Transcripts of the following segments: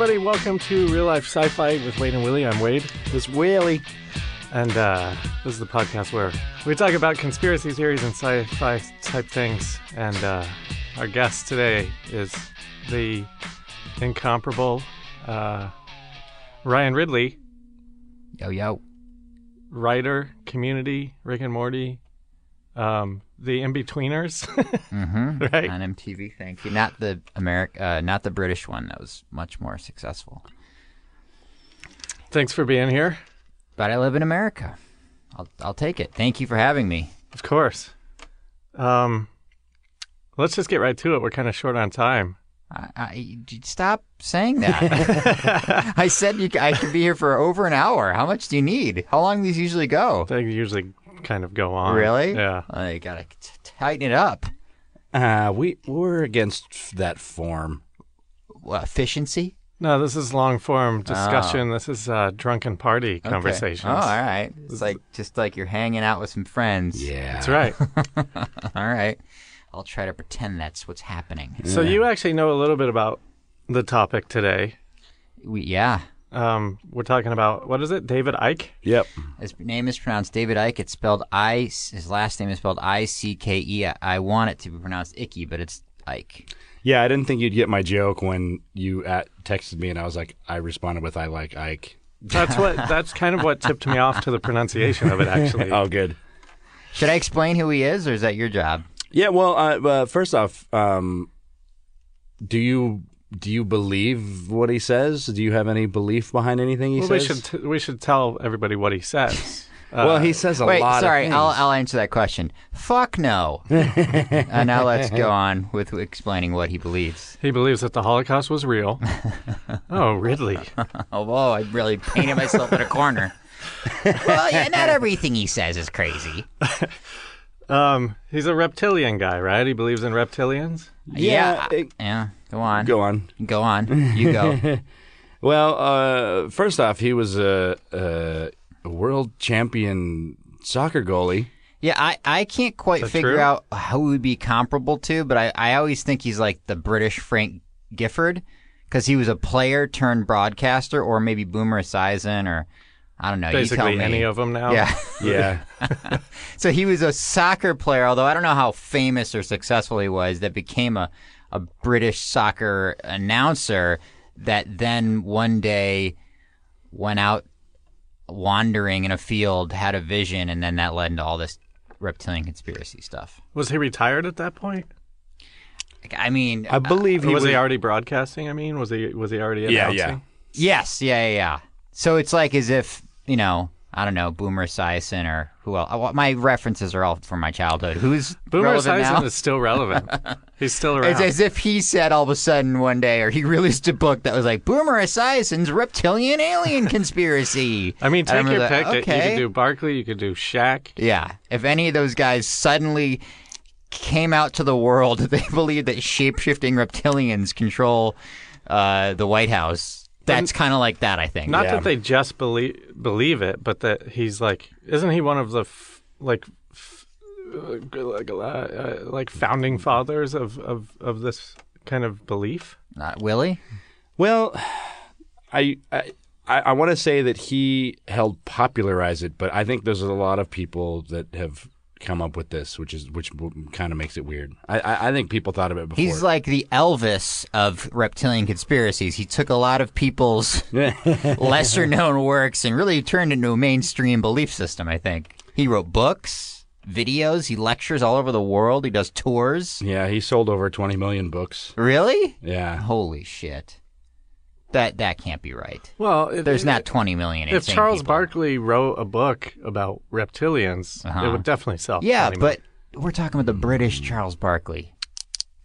Everybody, welcome to Real Life Sci-Fi with Wade and Willie. I'm Wade. This is Willie. And uh, this is the podcast where we talk about conspiracy theories and sci-fi type things. And uh, our guest today is the incomparable uh, Ryan Ridley, Yo yo. writer, community, Rick and Morty, um, the In-Betweeners, Mm-hmm. right? On MTV, thank you. Not the Americ, uh, not the British one. That was much more successful. Thanks for being here. But I live in America. I'll I'll take it. Thank you for having me. Of course. Um, let's just get right to it. We're kind of short on time. I, I stop saying that. I said you, I could be here for over an hour. How much do you need? How long do these usually go? They usually kind of go on. Really? Yeah. I gotta t- tighten it up. Uh, we, we're against that form. What, efficiency. No, this is long Oh. form discussion. This is uh, drunken party Okay. conversations. Oh, all right. It's like just like you're hanging out with some friends. Yeah. That's right. All right. I'll try to pretend that's what's happening. so you actually know a little bit about the topic today. We, yeah. Um, we're talking about what is it? David Ike. Yep. His name is pronounced David Ike. It's spelled I. His last name is spelled I C K E. I want it to be pronounced Icky, but it's Ike. Yeah, I didn't think you'd get my joke when you at, texted me, and I was like, I responded with, "I like Ike." That's what. that's kind of what tipped me off to the pronunciation of it. Actually. Oh, good. Should I explain who he is, or is that your job? Yeah. Well, uh, uh, first off, um, do you do you believe what he says? Do you have any belief behind anything he Well, we says? should t- we should tell everybody what he says. Uh, well, he says a Wait, lot. sorry. Of I'll. I'll answer that question. Fuck no. uh, now let's go on with explaining what he believes. he believes that the Holocaust was real. oh, Ridley. Oh, whoa! I really painted myself in a corner. well, yeah, not everything he says is crazy. Um, he's a reptilian guy, right? He believes in reptilians. Yeah, it- yeah. Go on. Go on. Go on. You go. Well, uh, first off, he was a, a, a world champion soccer goalie. Yeah, I, I can't quite figure true? out who he would be comparable to, but I, I always think he's like the British Frank Gifford because he was a player turned broadcaster, or maybe Boomer Esiason, or I don't know. you tell Basically, me. any of them now. Yeah. Yeah. so he was a soccer player, although I don't know how famous or successful he was, that became a, a British soccer announcer that then one day went out wandering in a field, had a vision, and then that led into all this reptilian conspiracy stuff. Was he retired at that point? I mean, I believe uh, he was, was. he already broadcasting? I mean, was he was he already Yeah, announcing? yeah. yes, yeah, yeah, yeah. So it's like as if, you know, I don't know, Boomer Esiason or who else. My references are all from my childhood. Who's Boomer? Esiason is still relevant. He's still around. It's as if he said all of a sudden one day, or he released a book that was like Boomer Esiason's reptilian alien conspiracy. I mean, take remember your pick. You could do Barkley. You could do Shaq. Yeah, if any of those guys suddenly came out to the world they believe that shape shifting reptilians control uh, the White House, that's kind of like that, I think. Not Yeah. that they just believe believe it, but that he's like, isn't he one of the f- like f- uh, like, uh, uh, like founding fathers of, of of this kind of belief? Not Willie. Well, I, I I, I want to say that he helped popularize it, but I think there's a lot of people that have come up with this, which is which kind of makes it weird. I, I, I think people thought of it before. He's like the Elvis of reptilian conspiracies. He took a lot of people's lesser known works and really turned into a mainstream belief system, I think. He wrote books, videos, he lectures all over the world, he does tours. yeah, he sold over 20 million books. Really? Yeah. Holy shit. That that can't be right. Well, it, There's it- not 20 million If Charles people. Barkley wrote a book about reptilians, it Uh-huh. would definitely sell. Yeah, but we're talking about the British Charles Barkley.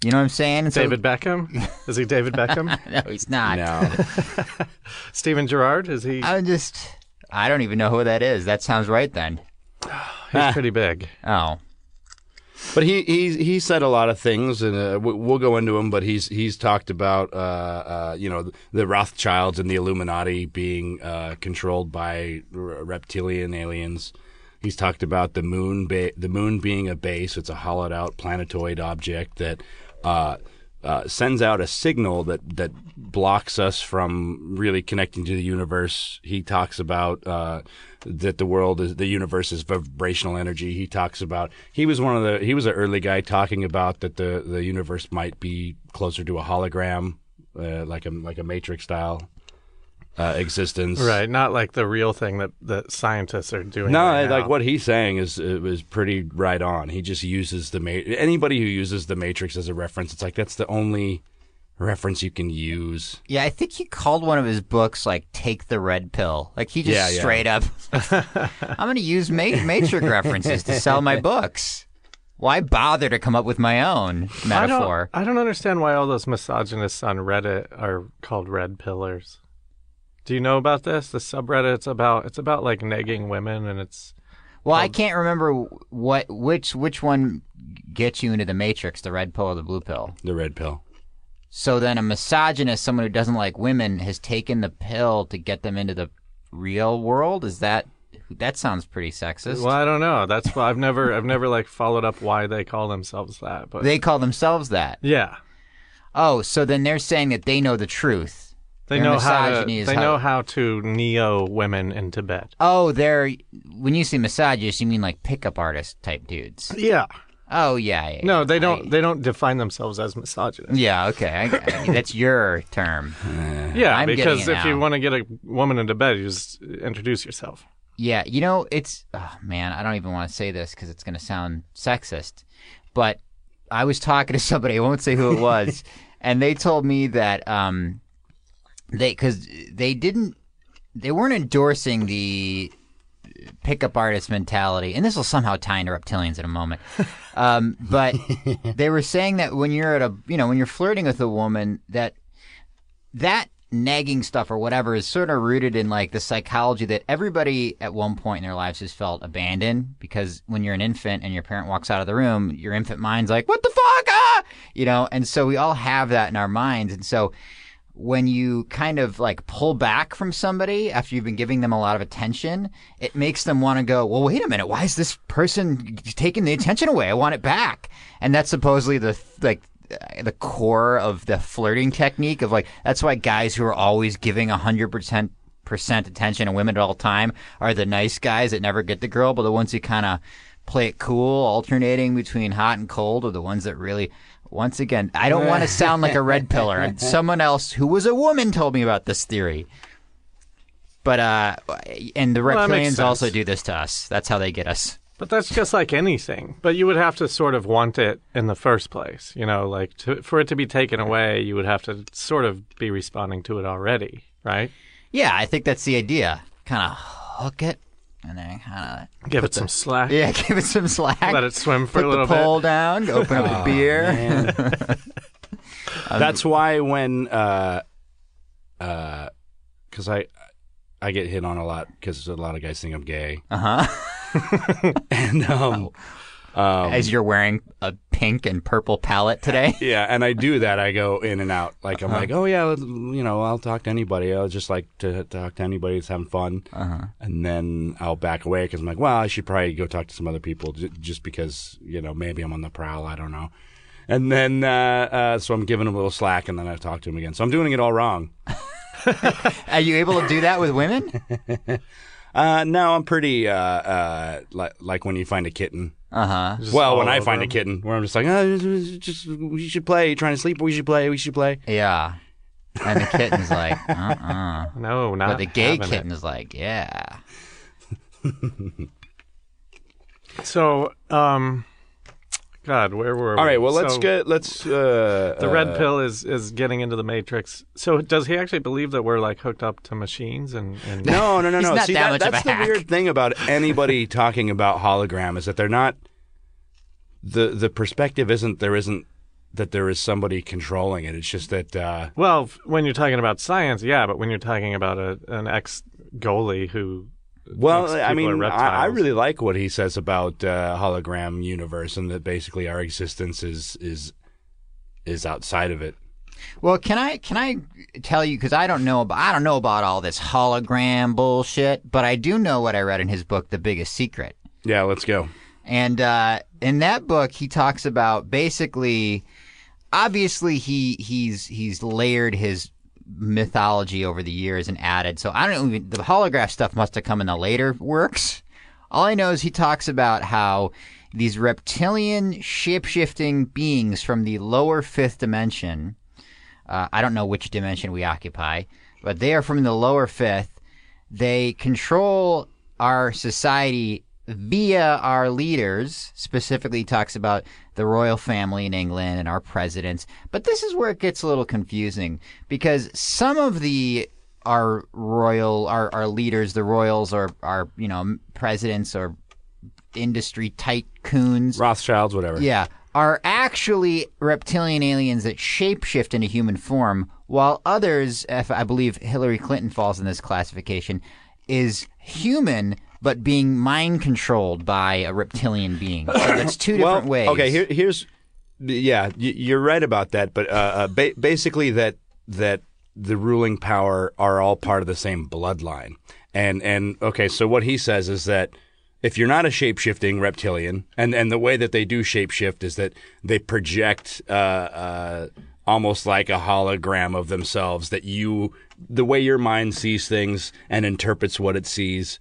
You know what I'm saying? So- David Beckham is he David Beckham? no, he's not. No. Steven Gerrard is he? I'm just I don't even know who that is. That sounds right then. He's pretty big. Oh. But he he he said a lot of things, and uh, we- we'll go into them. But he's he's talked about uh, uh, you know the Rothschilds and the Illuminati being uh, controlled by r- reptilian aliens. He's talked about the moon ba- the moon being a base. It's a hollowed out planetoid object that uh, uh, sends out a signal that that blocks us from really connecting to the universe. He talks about uh, that the world is the universe is vibrational energy. He talks about he was one of the he was an early guy talking about that the the universe might be closer to a hologram, uh, like a like a matrix style uh, existence. Right, not like the real thing that, that scientists are doing. No, right like what he's saying is is pretty right on. He just uses the ma- anybody who uses the Matrix as a reference. It's like that's the only reference you can use. Yeah, I think he called one of his books like "Take the Red Pill." Like he just Yeah, yeah. straight up, I'm going to use ma- Matrix references to sell my books. Why bother to come up with my own I metaphor? don't, I don't understand why all those misogynists on Reddit are called red pillers. Do you know about this? The subreddit it's about it's about like negging women and it's Well, I can't remember what which which one gets you into the Matrix, the red pill or the blue pill. The red pill. So then a misogynist, someone who doesn't like women, has taken the pill to get them into the real world. Is that that sounds pretty sexist? well, I don't know. That's why I've never I've never like followed up why they call themselves that. But They call themselves that. yeah. Oh, so then they're saying that they know the truth. They Their know how to they how- know how to neo women in Tibet. Oh, they're when you say misogynist, you mean like pickup artist type dudes. Yeah. Oh yeah. yeah, No, they I- don't they don't define themselves as misogynist. yeah. Okay. I, I, that's your term. Yeah, I'm because if you want to get a woman into bed, you just introduce yourself. Yeah, you know, it's oh man, I don't even want to say this because it's going to sound sexist, but I was talking to somebody, I won't say who it was, and they told me that um, they because they didn't, they weren't endorsing the pickup artist mentality, and this will somehow tie into reptilians in a moment. Um, but they were saying that when you're at a, you know, when you're flirting with a woman, that that negging stuff or whatever is sort of rooted in like the psychology that everybody at one point in their lives has felt abandoned because when you're an infant and your parent walks out of the room, your infant mind's like, what the fuck? Ah! You know, and so we all have that in our minds. And so when you kind of like pull back from somebody after you've been giving them a lot of attention, it makes them want to go, well, wait a minute. Why is this person taking the attention away? I want it back. And that's supposedly the, like, the core of the flirting technique of like, that's why guys who are always giving a hundred percent percent attention to women at all time are the nice guys that never get the girl, but the ones who kind of play it cool, alternating between hot and cold, are the ones that really. Once again, I don't want to sound like a red piller. And someone else who was a woman told me about this theory. But uh, and the Well, that makes reptilians also do this to us. That's how they get us. But that's just like anything. But you would have to sort of want it in the first place. You know, like to, for it to be taken away, you would have to sort of be responding to it already, right? Yeah, I think that's the idea. Kind of hook it, and then kind of Give it some slack. yeah, give it some slack. Let it swim for Put a little the pole bit. down, open up a beer. That's why when uh uh cuz I I get hit on a lot cuz a lot of guys think I'm gay. Uh huh. And um As you're wearing a pink and purple palette today. yeah, and I do that. I go in and out. Like I'm like, oh yeah, you know, I'll talk to anybody. I'll just like to talk to anybody that's having fun. Uh-huh. And then I'll back away because I'm like, well, I should probably go talk to some other people j- just because you know maybe I'm on the prowl. I don't know. And then uh, uh, so I'm giving him a little slack, and then I talk to him again. So I'm doing it all wrong. Are you able to do that with women? Uh, no, I'm pretty uh, uh, like like when you find a kitten. Uh huh. Well, when I over find a kitten, where I'm just like, oh, just, just we should play. You trying to sleep? We should play. We should play. Yeah. And the kitten's like, uh uh No, not But the gay having kitten is like, yeah. So, um, God, where were we? All right. Well, let's So, get let's. Uh, The red uh, pill is is getting into the matrix. So, does he actually believe that we're like hooked up to machines and? and No, no, no, He's no. not See, that that, much of that's a the hack. weird thing about anybody talking about hologram is that they're not. The the perspective isn't there isn't that there is somebody controlling it. It's just that. Uh, Well, when you're talking about science, yeah, but when you're talking about a, an ex goalie who, Well, I mean, I, I really like what he says about uh, hologram universe and that basically our existence is is is outside of it. Well, can I can I tell you because I don't know about I don't know about all this hologram bullshit, but I do know what I read in his book, The Biggest Secret. Yeah, let's go. And uh, in that book, he talks about basically, obviously he he's he's layered his mythology over the years and added. So I don't even the holograph stuff must have come in the later works. All I know is he talks about how these reptilian shapeshifting beings from the lower fifth dimension. Uh, I don't know which dimension we occupy, but they are from the lower fifth. They control our society via our leaders. Specifically, talks about the royal family in England and our presidents. But this is where it gets a little confusing because some of the our royal our, our leaders, the royals, or our you know presidents or industry tycoons, Rothschilds, whatever. yeah, are actually reptilian aliens that shapeshift into human form, while others, if I believe Hillary Clinton falls in this classification, is human but being mind controlled by a reptilian being. So that's two different well, ways. Okay, here, here's yeah, you're right about that, but uh, uh, ba- basically that that the ruling power are all part of the same bloodline. And and okay, so what he says is that if you're not a shape-shifting reptilian, and and the way that they do shape-shift is that they project uh, uh, almost like a hologram of themselves. That you, the way your mind sees things and interprets what it sees,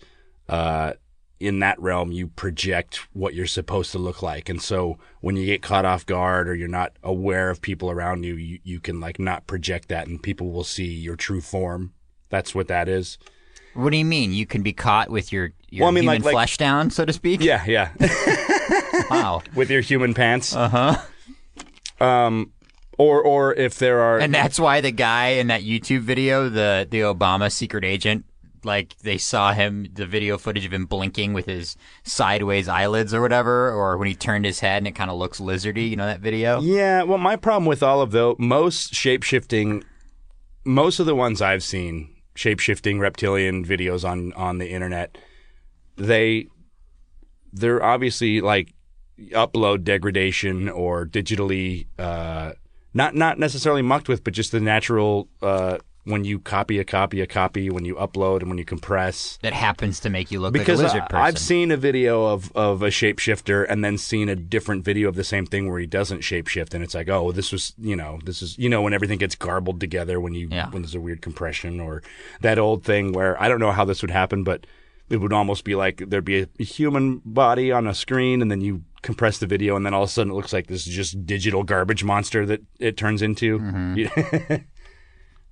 uh, in that realm, you project what you're supposed to look like. And so when you get caught off guard or you're not aware of people around you, you, you can like not project that and people will see your true form. That's what that is. What do you mean? You can be caught with your, your Well, I mean, human like- like- flesh down, so to speak? Yeah, yeah. Wow. With your human pants. Uh huh. Um, or, or if there are. And that's why the guy in that YouTube video, the the Obama secret agent, like they saw him, the video footage of him blinking with his sideways eyelids or whatever, or when he turned his head and it kind of looks lizardy. You know that video? Yeah, well, my problem with all of the most shape shifting, most of the ones I've seen, shape shifting reptilian videos on on the internet, they they're obviously like upload degradation or digitally uh, not not necessarily mucked with, but just the natural uh, when you copy a copy a copy when you upload and when you compress That happens to make you look because like a lizard person. I've seen a video of, of a shapeshifter and then seen a different video of the same thing where he doesn't shapeshift and it's like oh this was you know this is you know when everything gets garbled together when you Yeah. when there's a weird compression or that old thing where I don't know how this would happen but it would almost be like there'd be a, a human body on a screen and then you compress the video and then all of a sudden it looks like this is just digital garbage monster that it turns into Mm-hmm.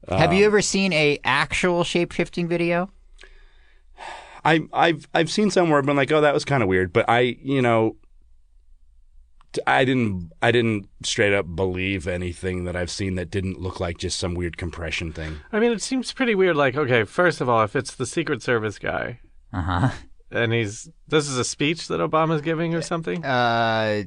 You- Have you ever seen a actual shape shifting video? I, I've I've seen some where I've been like, oh, that was kind of weird, but I, you know, I didn't I didn't straight up believe anything that I've seen that didn't look like just some weird compression thing. I mean, it seems pretty weird. Like, okay, first of all, if it's the Secret Service guy Uh huh. and he's this is a speech that Obama's giving or something, Uh,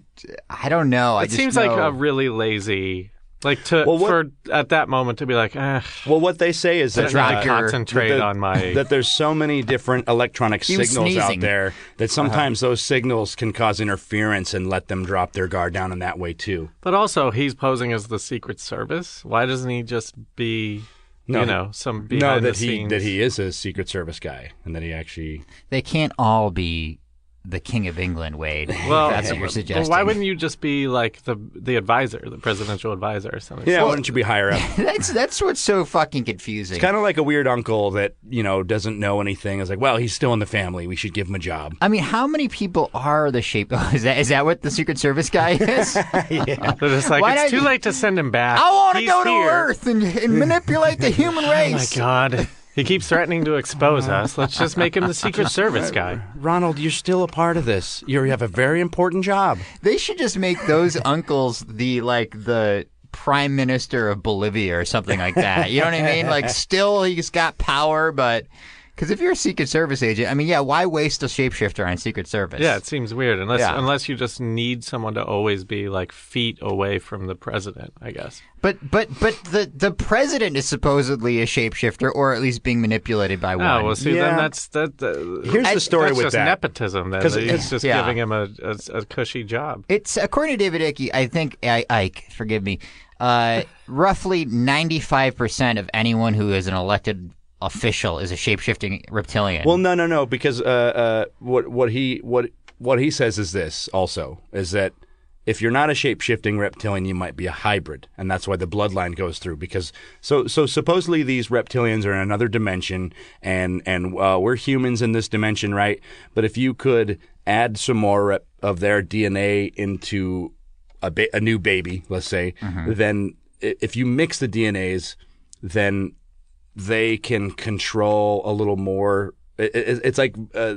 I don't know. I it just seems like a really lazy. Like to Well, what- for at that moment to be like, eh, Well, what they say is that don't to concentrate that the- on my. that there's so many different electronic He was signals out there that sometimes those signals can cause interference and let them drop their guard down in that way too. But also, he's posing as the Secret Service. Why doesn't he just be, No, you know, some no, that the he scenes? that he is a Secret Service guy and that he actually they can't all be the King of England, Wade. Well, that's what you're Well, why wouldn't you just be like the the advisor, the presidential advisor, or something? Yeah, why don't you be higher up? that's that's what's so fucking confusing. It's kind of like a weird uncle that you know doesn't know anything. It's like, well, he's still in the family. We should give him a job. I mean, how many people are the shape? is that is that what the Secret Service guy is? They're just like Why it's not too you- late to send him back. I want to He's go to. Earth and, and manipulate the human race. Oh my god. He keeps threatening to expose uh-huh. us. Let's just make him the Secret Service guy. Ronald, you're still a part of this. You have a very important job. They should just make those uncles the like the prime minister of Bolivia or something like that. You know what I mean? Like, still he's got power, but because if you're a Secret Service agent, I mean, yeah, why waste a shapeshifter on Secret Service? Yeah, it seems weird unless Yeah. unless you just need someone to always be like feet away from the president, I guess. but but but the the president is supposedly a shapeshifter, or at least being manipulated by one. Oh, well, see, Yeah. then that's that. Uh, Here's the story that's with just that. nepotism. Then 'Cause He's it's- just yeah. giving him a, a, a cushy job. It's according to David Icke, I think I, Ike, forgive me. Uh, roughly ninety-five percent of anyone who is an elected official is a shape-shifting reptilian. Well, no, no, no, because uh, uh, what what he what what he says is this also is that if you're not a shape shifting reptilian, you might be a hybrid, and that's why the bloodline goes through. Because so so supposedly these reptilians are in another dimension, and and uh, we're humans in this dimension, right? But if you could add some more rep- of their DNA into a, ba- a new baby, let's say, then if you mix the DNAs, then they can control a little more. It, it, it's like uh,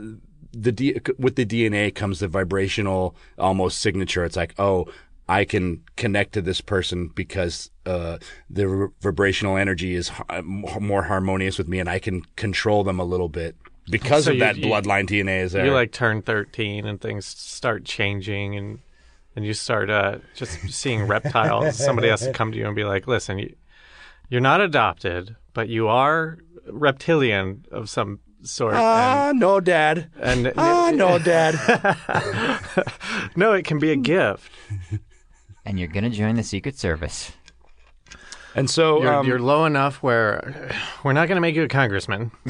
the D, with the DNA comes the vibrational almost signature. It's like, oh, I can connect to this person because uh, the vibrational energy is h- more harmonious with me, and I can control them a little bit because So of you- that you- bloodline DNA is there. You like turn thirteen and things start changing and and you start uh, just seeing reptiles. Somebody has to come to you and be like, "Listen, you, you're not adopted, but you are reptilian of some sort." ah, no, Dad. and and Ah, no, Dad. no, it can be a gift. and you're gonna join the Secret Service. And so You're, um, you're low enough where we're not going to make you a congressman.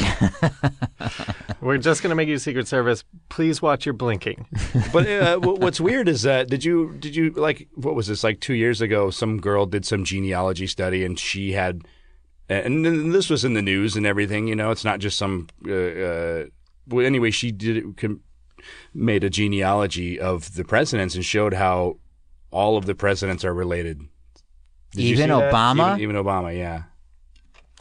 we're just going to make you a Secret Service. Please watch your blinking. but uh, what's weird is that did you did you like what was this like two years ago? Some girl did some genealogy study and she had, and this was in the news and everything. You know, it's not just some. Uh, uh, well, anyway, she did it, made a genealogy of the presidents and showed how all of the presidents are related. Did Even? Obama? Even, even Obama, yeah.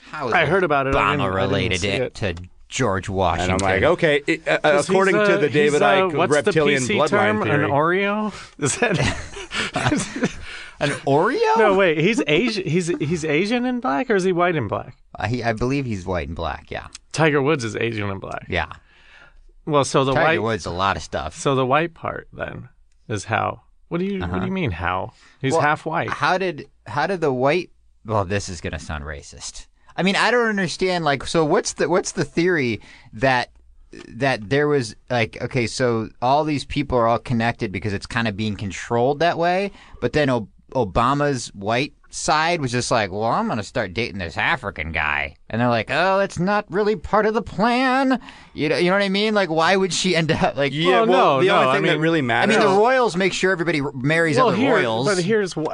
How is I heard about it. I didn't- I Obama related it it. to George And Washington. I'm like, okay, it, uh, 'Cause according he's, to uh, the David he's, uh, Icke what's reptilian the PC bloodline term? theory. An Oreo? Is that? An Oreo? no, wait. He's Asian. He's he's Asian in black, or is he white in black? Uh, he, I believe he's white and black. Yeah, Tiger Woods is Asian and black. yeah. Well, so the white Tiger white. Woods a lot of stuff. So the white part then is how. What do you What do you mean how? He's Uh-huh. Well, half white. How did how did the white? Well, this is gonna sound racist. I mean, I don't understand. Like, so what's the what's the theory that that there was like okay, so all these people are all connected because it's kind of being controlled that way, but then o- Obama's white side was just like, well, I'm gonna start dating this African guy, and they're like, oh, it's not really part of the plan. You know, you know what I mean? Like, why would she end up like? Yeah, Well, well, no, the no, only I thing that mean- really matters. I mean, the royals make sure everybody marries well, other here, royals. but here's wh-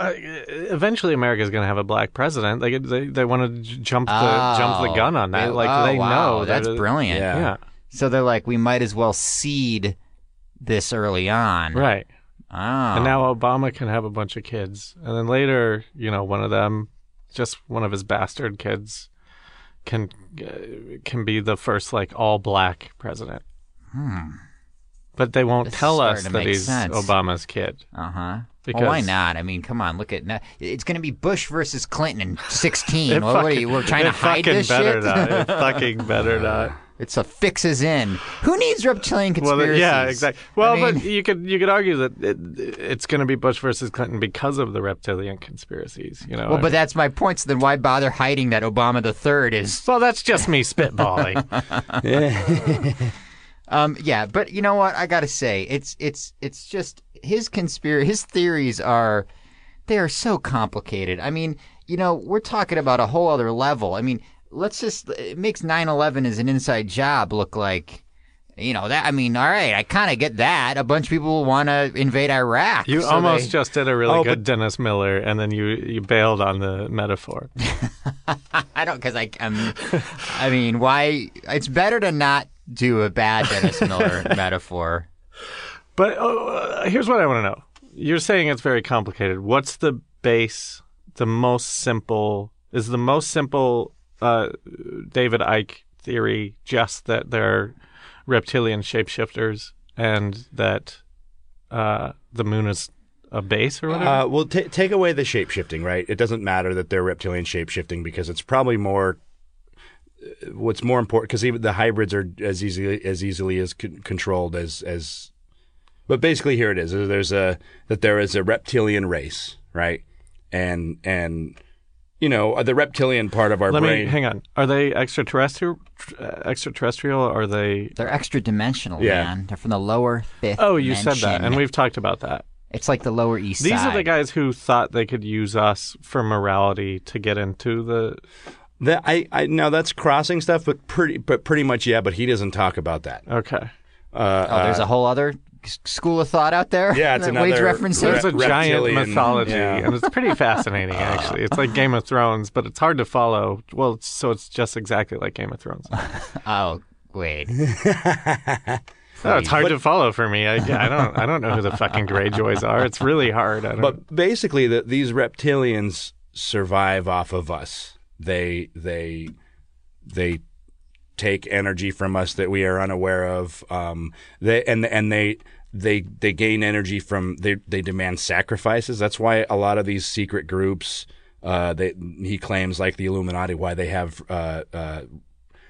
eventually America's going to have a black president. They they, they want to jump the jump the Oh. gun on that. They- like oh, they wow, know that's that- brilliant. Yeah. Yeah, So they're like, we might as well seed this early on. right. Oh. And now Obama can have a bunch of kids, and then later, you know, one of them, just one of his bastard kids, can uh, can be the first like all black president. But they won't This tell us that he's sense. Obama's kid. Uh huh. Because- Well, why not? I mean, come on, look at now. It's going to be Bush versus Clinton in 16. It Well, what are you, we're trying to hide fucking this better shit. Not. It fucking better not. It's a fixes in. Who needs reptilian conspiracies? Well, conspiracies? yeah, exactly. Well, I mean, but you could you could argue that it, it's going to be Bush versus Clinton because of the reptilian conspiracies. You know. well, but that's my point. So then why bother hiding that Obama the third is? well, that's just me spitballing. Um, yeah, but you know what? I gotta say, it's it's it's just his conspiracy. His theories are they are so complicated. I mean, you know, we're talking about a whole other level. I mean, let's just it makes 9/11 as an inside job look like You know that. I mean, all right, I kind of get that. A bunch of people want to invade Iraq. You so almost they- just did a really Oh, good Dennis Miller, and then you you bailed on the metaphor. I don't because I. I'm, I mean, why? It's better to not do a bad Dennis Miller metaphor. But uh, here's what I want to know. You're saying it's very complicated. What's the base, the most simple, is the most simple uh, David Icke theory just that they're reptilian shapeshifters and that uh, the moon is a base or whatever? Uh, well, ta take away the shapeshifting, right? It doesn't matter that they're reptilian shapeshifting because it's probably more. uh, What's more important because even the hybrids are as easily as easily as con- controlled as as. But basically, here it is there's a that there is a reptilian race, right? And and you know the reptilian part of our Let brain. me hang on. Are they extraterrestrial? uh, Extraterrestrial? Or are they? They're extra dimensional, Yeah. man. They're from the lower fifth. Oh, you said that, and we've talked about that. It's like the lower east These side. are the guys who thought they could use us for morality to get into the. That I, I now that's crossing stuff, but pretty but pretty much yeah. But he doesn't talk about that. Okay. Uh, Oh, there's a whole other s- school of thought out there. Yeah, it's that Wade's another- referencing. There's a giant mythology, yeah. and it's pretty fascinating, uh, actually. It's like Game of Thrones, but it's hard to follow. Well, it's, so it's just exactly like Game of Thrones. Oh, wait. No, it's hard to follow for me. I, I don't. I don't know who the fucking Greyjoys are. It's really hard. I don't. But basically, the, these reptilians survive off of us. They they they take energy from us that we are unaware of. Um, they and and they they they gain energy from they they demand sacrifices. That's why a lot of these secret groups. Uh, they, he claims like the Illuminati, why they have uh, uh,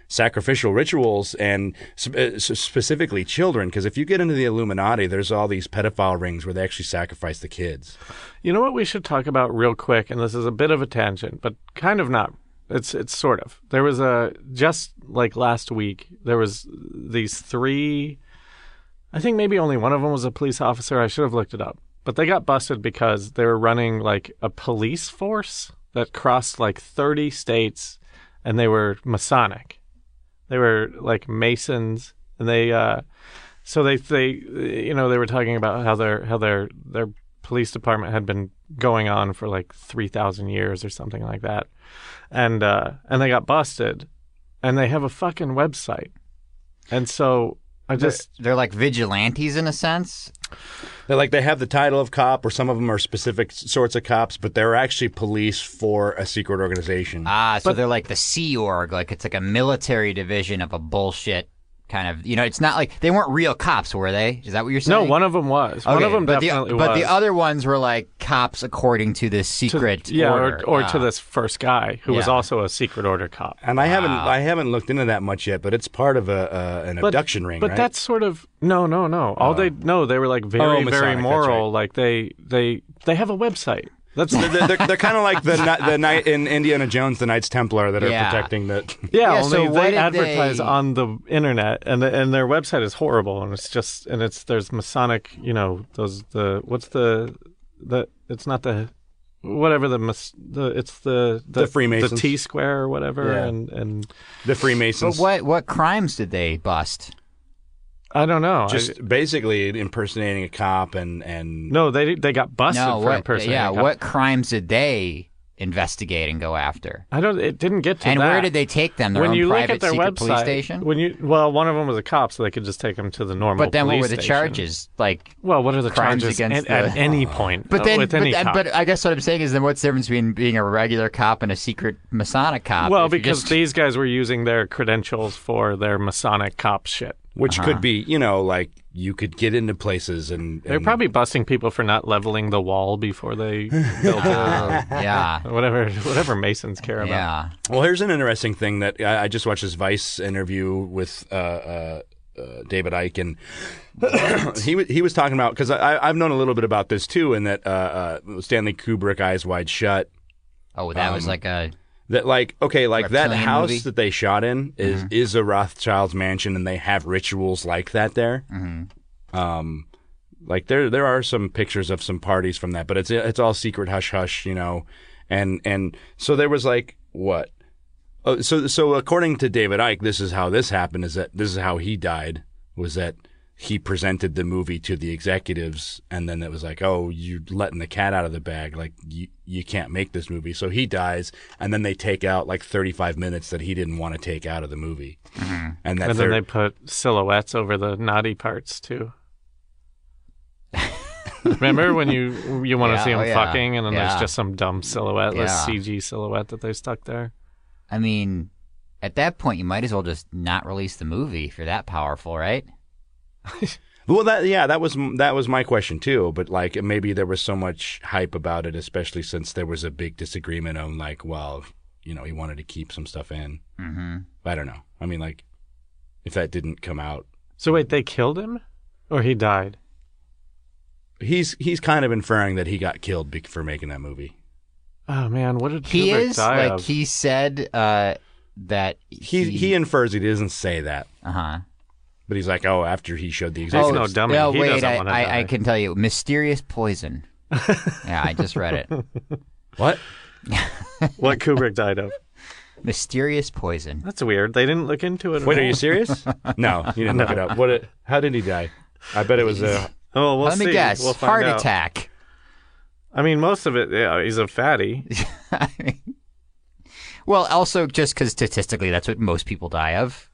sacrificial rituals and uh, specifically children. Because if you get into the Illuminati, there's all these pedophile rings where they actually sacrifice the kids. You know what we should talk about real quick, and this is a bit of a tangent, but kind of not. It's it's sort of. There was a just like last week. There was these three. I think maybe only one of them was a police officer. I should have looked it up, but they got busted because they were running like a police force that crossed like thirty states, and they were Masonic. They were like Masons, and they uh, so they they you know they were talking about how their how their their police department had been going on for like three thousand years or something like that, and uh, and they got busted, and they have a fucking website, and so I just They're like vigilantes in a sense. They're like they have the title of cop, or some of them are specific sorts of cops, but they're actually police for a secret organization. Ah, so they're like the Sea Org. Like it's like a military division of a bullshit kind of. You know, it's not like they weren't real cops, were they? Is that what you're saying? no one of them was one of them but definitely the, But was. the other ones were like cops according to this to- secret yeah, order. or, or to Ah. this first guy who was also a secret order cop. and I haven't I haven't looked into that much yet, but it's part of a uh, an abduction ring, But right? that's sort of no, no, no. All they no, they were like very, Oh, Masonic, very moral. right. Like they, they, they have a website. That's they're, they're, they're kind of like the the knight in Indiana Jones, the Knights Templar that are Yeah. protecting the. yeah. Yeah, only so they did advertise they- on the internet, and the, and their website is horrible, and it's just and it's there's Masonic. You know those the what's the the it's not the whatever the mas- the it's the The Freemasons. the T square or whatever, Yeah. and and The Freemasons. But what what crimes did they bust? I don't know. I- Just basically impersonating a cop and and no, they they got busted no, for what? impersonating. Yeah, a cop. what crimes did they investigate and go after? I don't. It didn't get to that. And that. where did they take them? Their when own you look at their website, police station. when you well, one of them was a cop, so they could just take him to the normal. But then, what were the station. charges? Like, Well, what are the Crimes charges against at, the- at any point? but uh, then, with but, any then- cop? but I guess what I'm saying is, then what's the difference between being a regular cop and a secret Masonic cop? well, because just- these guys were using their credentials for their Masonic cop shit. Which Uh-huh. could be you know like you could get into places and, They're probably busting people for not leveling the wall before they built it. Yeah, Whatever, whatever Masons care about. yeah. Well, here's an interesting thing that I, I just watched this Vice interview with uh, uh, uh, David Icke, and he he was talking about because I I've known a little bit about this too, and that uh, uh, Stanley Kubrick Eyes Wide Shut. Oh, that Um, was like a That like okay, like that Reptilian house movie? that they shot in is is a Rothschild's mansion, and they have rituals like that there. Um, like there there are some pictures of some parties from that, but it's it's all secret hush hush, you know, and and so there was like what. Oh, so so according to David Icke, this is how this happened. Is that this is how he died was that he presented the movie to the executives and then it was like, oh, you're letting the cat out of the bag. Like, you, you can't make this movie. So he dies and then they take out like 35 minutes that he didn't want to take out of the movie. Mm-hmm. And that And then they put silhouettes over the naughty parts too. Remember when you you want to Yeah, see him oh, yeah. fucking, and then Yeah. there's just some dumb silhouette, Yeah. CG silhouette that they stuck there. I mean, at that point, you might as well just not release the movie if you're that powerful, right? Well, that yeah, that was that was my question too. But like, maybe there was so much hype about it, especially since there was a big disagreement on like, well, you know, he wanted to keep some stuff in. Mm-hmm. I don't know. I mean, like, if that didn't come out, So wait, they killed him, or he died? he's he's kind of inferring that he got killed be- for making that movie. Oh man, what did He Kubrick is die like of? he said uh, that He he infers he doesn't say that, uh huh. But he's like, oh, after he showed the Oh, no, dummy. No, He wait, doesn't I, wanna I, I can tell you, mysterious poison. yeah, I just read it. what? what Kubrick died of? Mysterious poison. That's weird. They didn't look into it. at Wait, are you serious? no, you didn't look it up. What? It, how did he die? I bet it was a. Oh, we'll Let see. me guess. We'll find Heart out. attack. I mean, most of it. Yeah, he's a fatty. I mean, well, also just because statistically, that's what most people die of.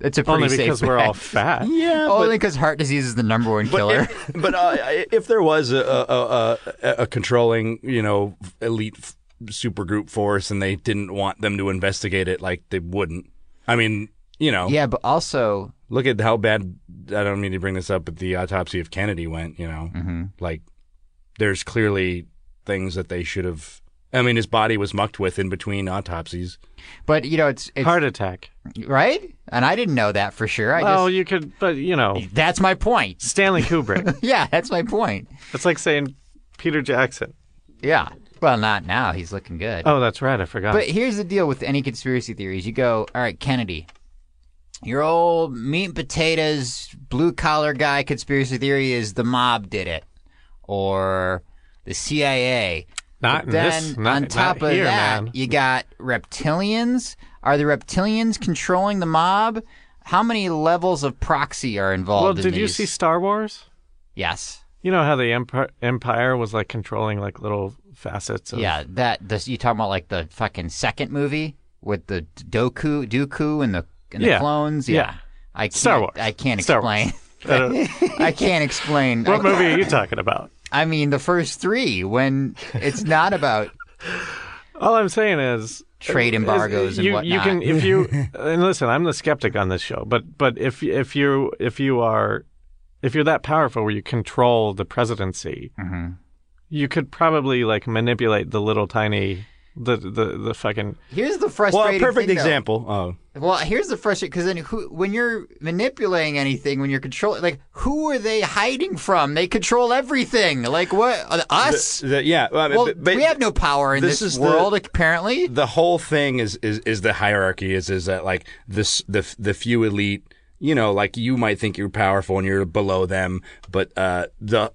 It's a pretty Only safe because we're all fat. Yeah, Only because heart disease is the number one killer. If, but uh, if there was a a, a a controlling, you know, elite f- supergroup force, and they didn't want them to investigate it, like they wouldn't. I mean, you know, yeah, but also, look at how bad. I don't mean to bring this up, but the autopsy of Kennedy went. You know, Mm-hmm. like there's clearly things that they should have. I mean, his body was mucked with in between autopsies. but you know, it's, it's Heart attack. right, and I didn't know that for sure. I Well, just you could, but you know, that's my point. Stanley Kubrick. Yeah, that's my point. it's like saying Peter Jackson. Yeah. Well, not now. He's looking good. Oh, that's right. I forgot. But here's the deal with any conspiracy theories. You go, all right, Kennedy, your old meat and potatoes, blue collar guy conspiracy theory is the mob did it, or the CIA. Not in Then this. Not, on top not of here, that, man. you got reptilians. Are the reptilians controlling the mob? How many levels of proxy are involved? Well, in did you see Star Wars? Yes. You know how the Empire, Empire was like controlling like little facets of. Yeah, that this, you talking about like the fucking second movie with the Doku, Dooku, and the and the Yeah. clones. Yeah. I can't, Star Wars. I can't explain. I uh, I can't explain. what movie are you talking about? I mean, the first three when it's not about All I'm saying is trade embargoes and you, whatnot. you can if you and listen. I'm the skeptic on this show, but but if if you if you are if you're that powerful where you control the presidency, Mm-hmm. you could probably like manipulate the little tiny the the the fucking Here's the Well, frustrating. a perfect thing, though. example. Oh, Well, here's the frustrating because then who, when you're manipulating anything, when you're controlling, like who are they hiding from? They control everything. Like what? Uh, us? the- yeah. I mean, well, but- but we have no power in this this, is the- world, apparently. the whole thing is, is is the hierarchy is is that like this the the few elite you know like you might think you're powerful and you're below them but uh the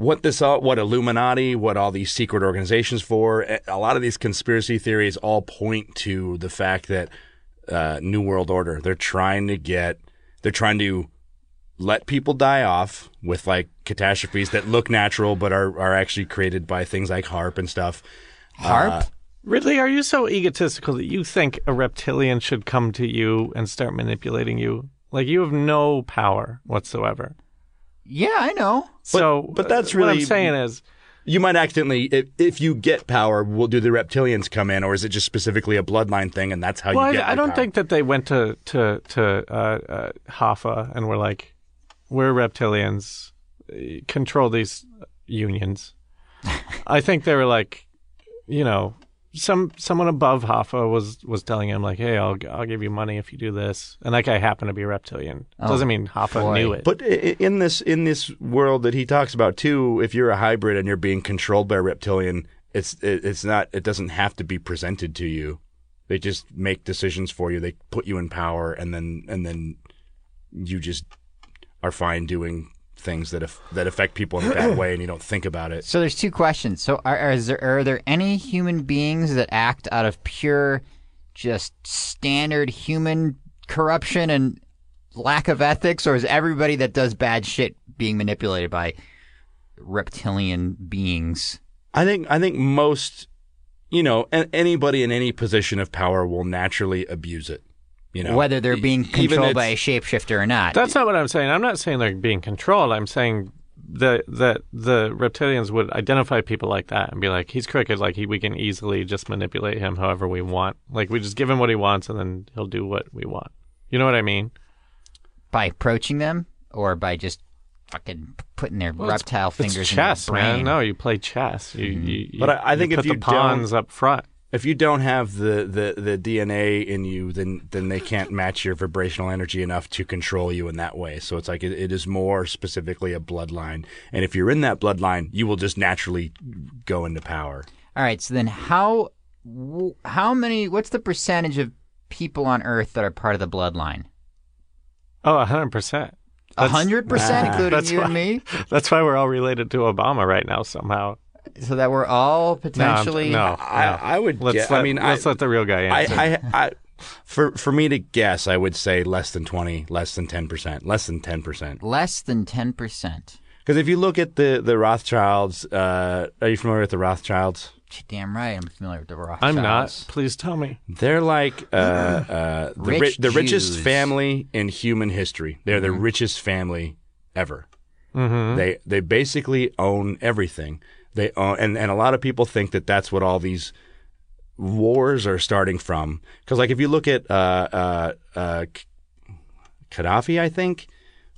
what this all what illuminati what all these secret organizations for a a lot of these conspiracy theories all point to the fact that uh new world order they're trying to get they're trying to let people die off with like catastrophes that look natural but are are actually created by things like HAARP and stuff HAARP. Ridley, are you so egotistical that you think a reptilian should come to you and start manipulating you? Like you have no power whatsoever. Yeah, I know. so, but that's really what I'm saying is, You might accidentally, if, if you get power, will do the reptilians come in, or is it just specifically a bloodline thing, and that's how well, you get? I, I don't power? think that they went to to to uh, uh, Hoffa and were like, "We're reptilians, uh, control these unions." I think they were like, you know, some someone above Hoffa was was telling him like, "Hey, I'll I'll give you money if you do this," and that guy happened to be a reptilian. Oh, doesn't mean Hoffa boy. knew it. But i- i- in this in this world that he talks about too, if you're a hybrid and you're being controlled by a reptilian, it's it, it's not. It doesn't have to be presented to you. They just make decisions for you. They put you in power, and then and then you just are fine doing things that af- that affect people in a bad way, and you don't think about it. So there's two questions. So are, are, is there, are there any human beings that act out of pure, just standard human corruption and lack of ethics, or is everybody that does bad shit being manipulated by reptilian beings? I think I think most, you know, a- anybody in any position of power will naturally abuse it. You know, Whether they're being controlled by a shapeshifter or not. That's not what I'm saying. I'm not saying they're being controlled. I'm saying that that the reptilians would identify people like that and be like, he's crooked. Like he, we can easily just manipulate him however we want. Like we just give him what he wants, and then he'll do what we want. You know what I mean? by approaching them or by just fucking putting their reptile fingers it's in chess, their brain. man. No, you play chess. You, mm-hmm. you, you But I- I think you if put you the pawns up front. If you don't have the, the, the DNA in you, then then they can't match your vibrational energy enough to control you in that way. So it's like it, it is more specifically a bloodline, and if you're in that bloodline, you will just naturally go into power. All right, so then how how many what's the percentage of people on earth that are part of the bloodline? Oh, hundred percent. A hundred percent, including That's you why- and me, That's why we're all related to Obama right now somehow. So that we're all potentially. no, I, no. I would. Let's get, let, I mean, let's I, let the real guy I, answer. I, I, for for me to guess, I would say less than twenty, less than ten percent, less than ten percent. Less than ten percent. Because if you look at the the Rothschilds, uh, are you familiar with the Rothschilds? Damn right, I'm familiar with the Rothschilds. I'm not. Please tell me. They're like uh, uh, the, Rich ri- the richest family in human history. They're the richest family ever. Mm-hmm. They they basically own everything. They own, and and a lot of people think that that's what all these wars are starting from. Because like if you look at uh, uh, uh, Gaddafi, I think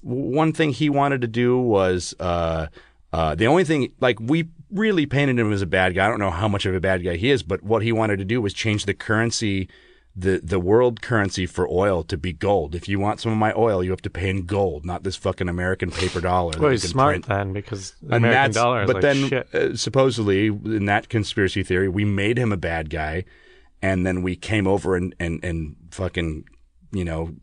one thing he wanted to do was uh, uh, the only thing like we really painted him as a bad guy. I don't know how much of a bad guy he is, but what he wanted to do was change the currency. The, the world currency for oil to be gold. If you want some of my oil, you have to pay in gold, not this fucking American paper dollar. Well, he's smart print. then because the And American dollar is but like then. Uh, supposedly in that conspiracy theory, we made him a bad guy, and then we came over and and and fucking you know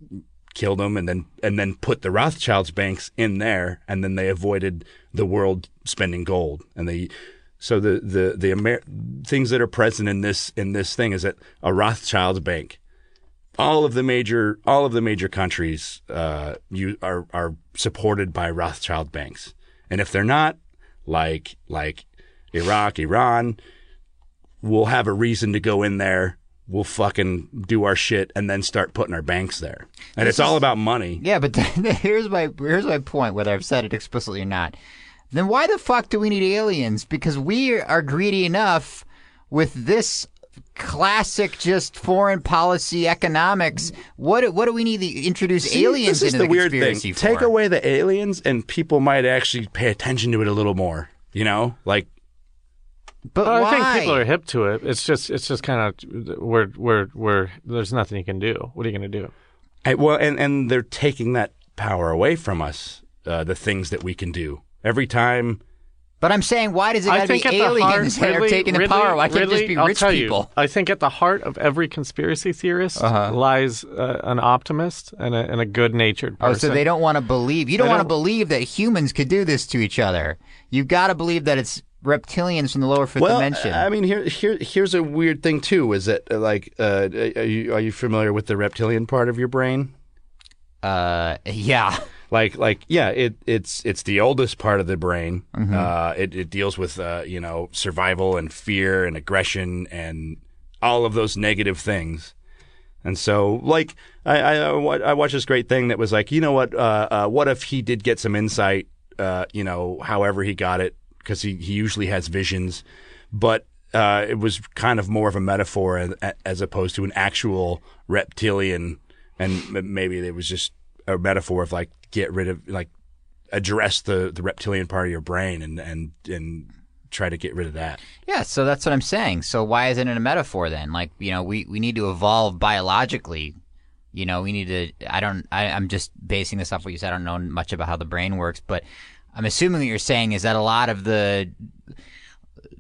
killed him, and then and then put the Rothschilds banks in there, and then they avoided the world spending gold, and they. So the the the Amer- things that are present in this in this thing is that a Rothschild bank, all of the major all of the major countries uh, you are are supported by Rothschild banks, and if they're not, like like Iraq, Iran, we'll have a reason to go in there. We'll fucking do our shit and then start putting our banks there. And it's all about money. Yeah, but here's my here's my point, whether I've said it explicitly or not. Then why the fuck do we need aliens? Because we are greedy enough with this classic just foreign policy economics. What what do we need to introduce See, aliens this is into the weird thing. for? Take away the aliens, and people might actually pay attention to it a little more. You know, like but Well, why? I think people are hip to it. It's just it's just kind of we're we're we're there's nothing you can do. What are you going to do? I, well, and and they're taking that power away from us. Uh, the things that we can do every time. But I'm saying, why does it I got to be think the aliens heart, that are taking the Ridley- power? Why can't it just be I'll rich tell people? You, I think at the heart of every conspiracy theorist lies uh, an optimist and a, and a good-natured Oh, person. so they don't want to believe. You don't want to believe that humans could do this to each other. You've got to believe that it's reptilians from the lower fifth Well, dimension. I mean, here, here, here's a weird thing too. Is that uh, like, uh, are you are you familiar with the reptilian part of your brain? uh, yeah. Like, like, yeah, it, it's it's the oldest part of the brain. Mm-hmm. Uh, it, it deals with uh, you know survival and fear and aggression and all of those negative things. And so, like, I, I, I watched this great thing that was like, you know what? Uh, uh, what if he did get some insight? Uh, you know, however he got it, because he, he usually has visions, but uh, it was kind of more of a metaphor as, as opposed to an actual reptilian, and maybe it was just a metaphor of like get rid of like address the the reptilian part of your brain and and and try to get rid of that. Yeah, so that's what I'm saying. So why isn't it a metaphor then? Like, you know, we, we need to evolve biologically. You know, we need to. I don't. I, I'm just basing this off what you said. I don't know much about how the brain works, but I'm assuming what you're saying is that a lot of the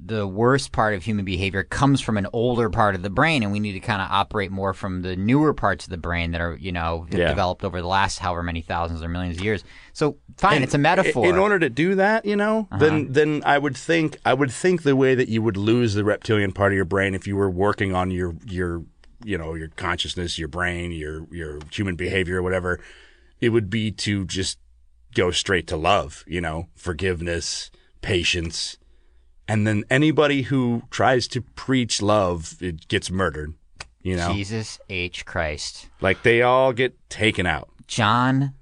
the worst part of human behavior comes from an older part of the brain, and we need to kind of operate more from the newer parts of the brain that are, you know, Yeah. developed over the last however many thousands or millions of years. So fine, And it's a metaphor. In order to do that, you know, uh-huh. then then I would think I would think the way that you would lose the reptilian part of your brain if you were working on your your you know your consciousness, your brain, your your human behavior, whatever. it would be to just go straight to love, you know, forgiveness, patience. And then anybody who tries to preach love, it gets murdered, you know? Jesus H. Christ. Like they all get taken out. John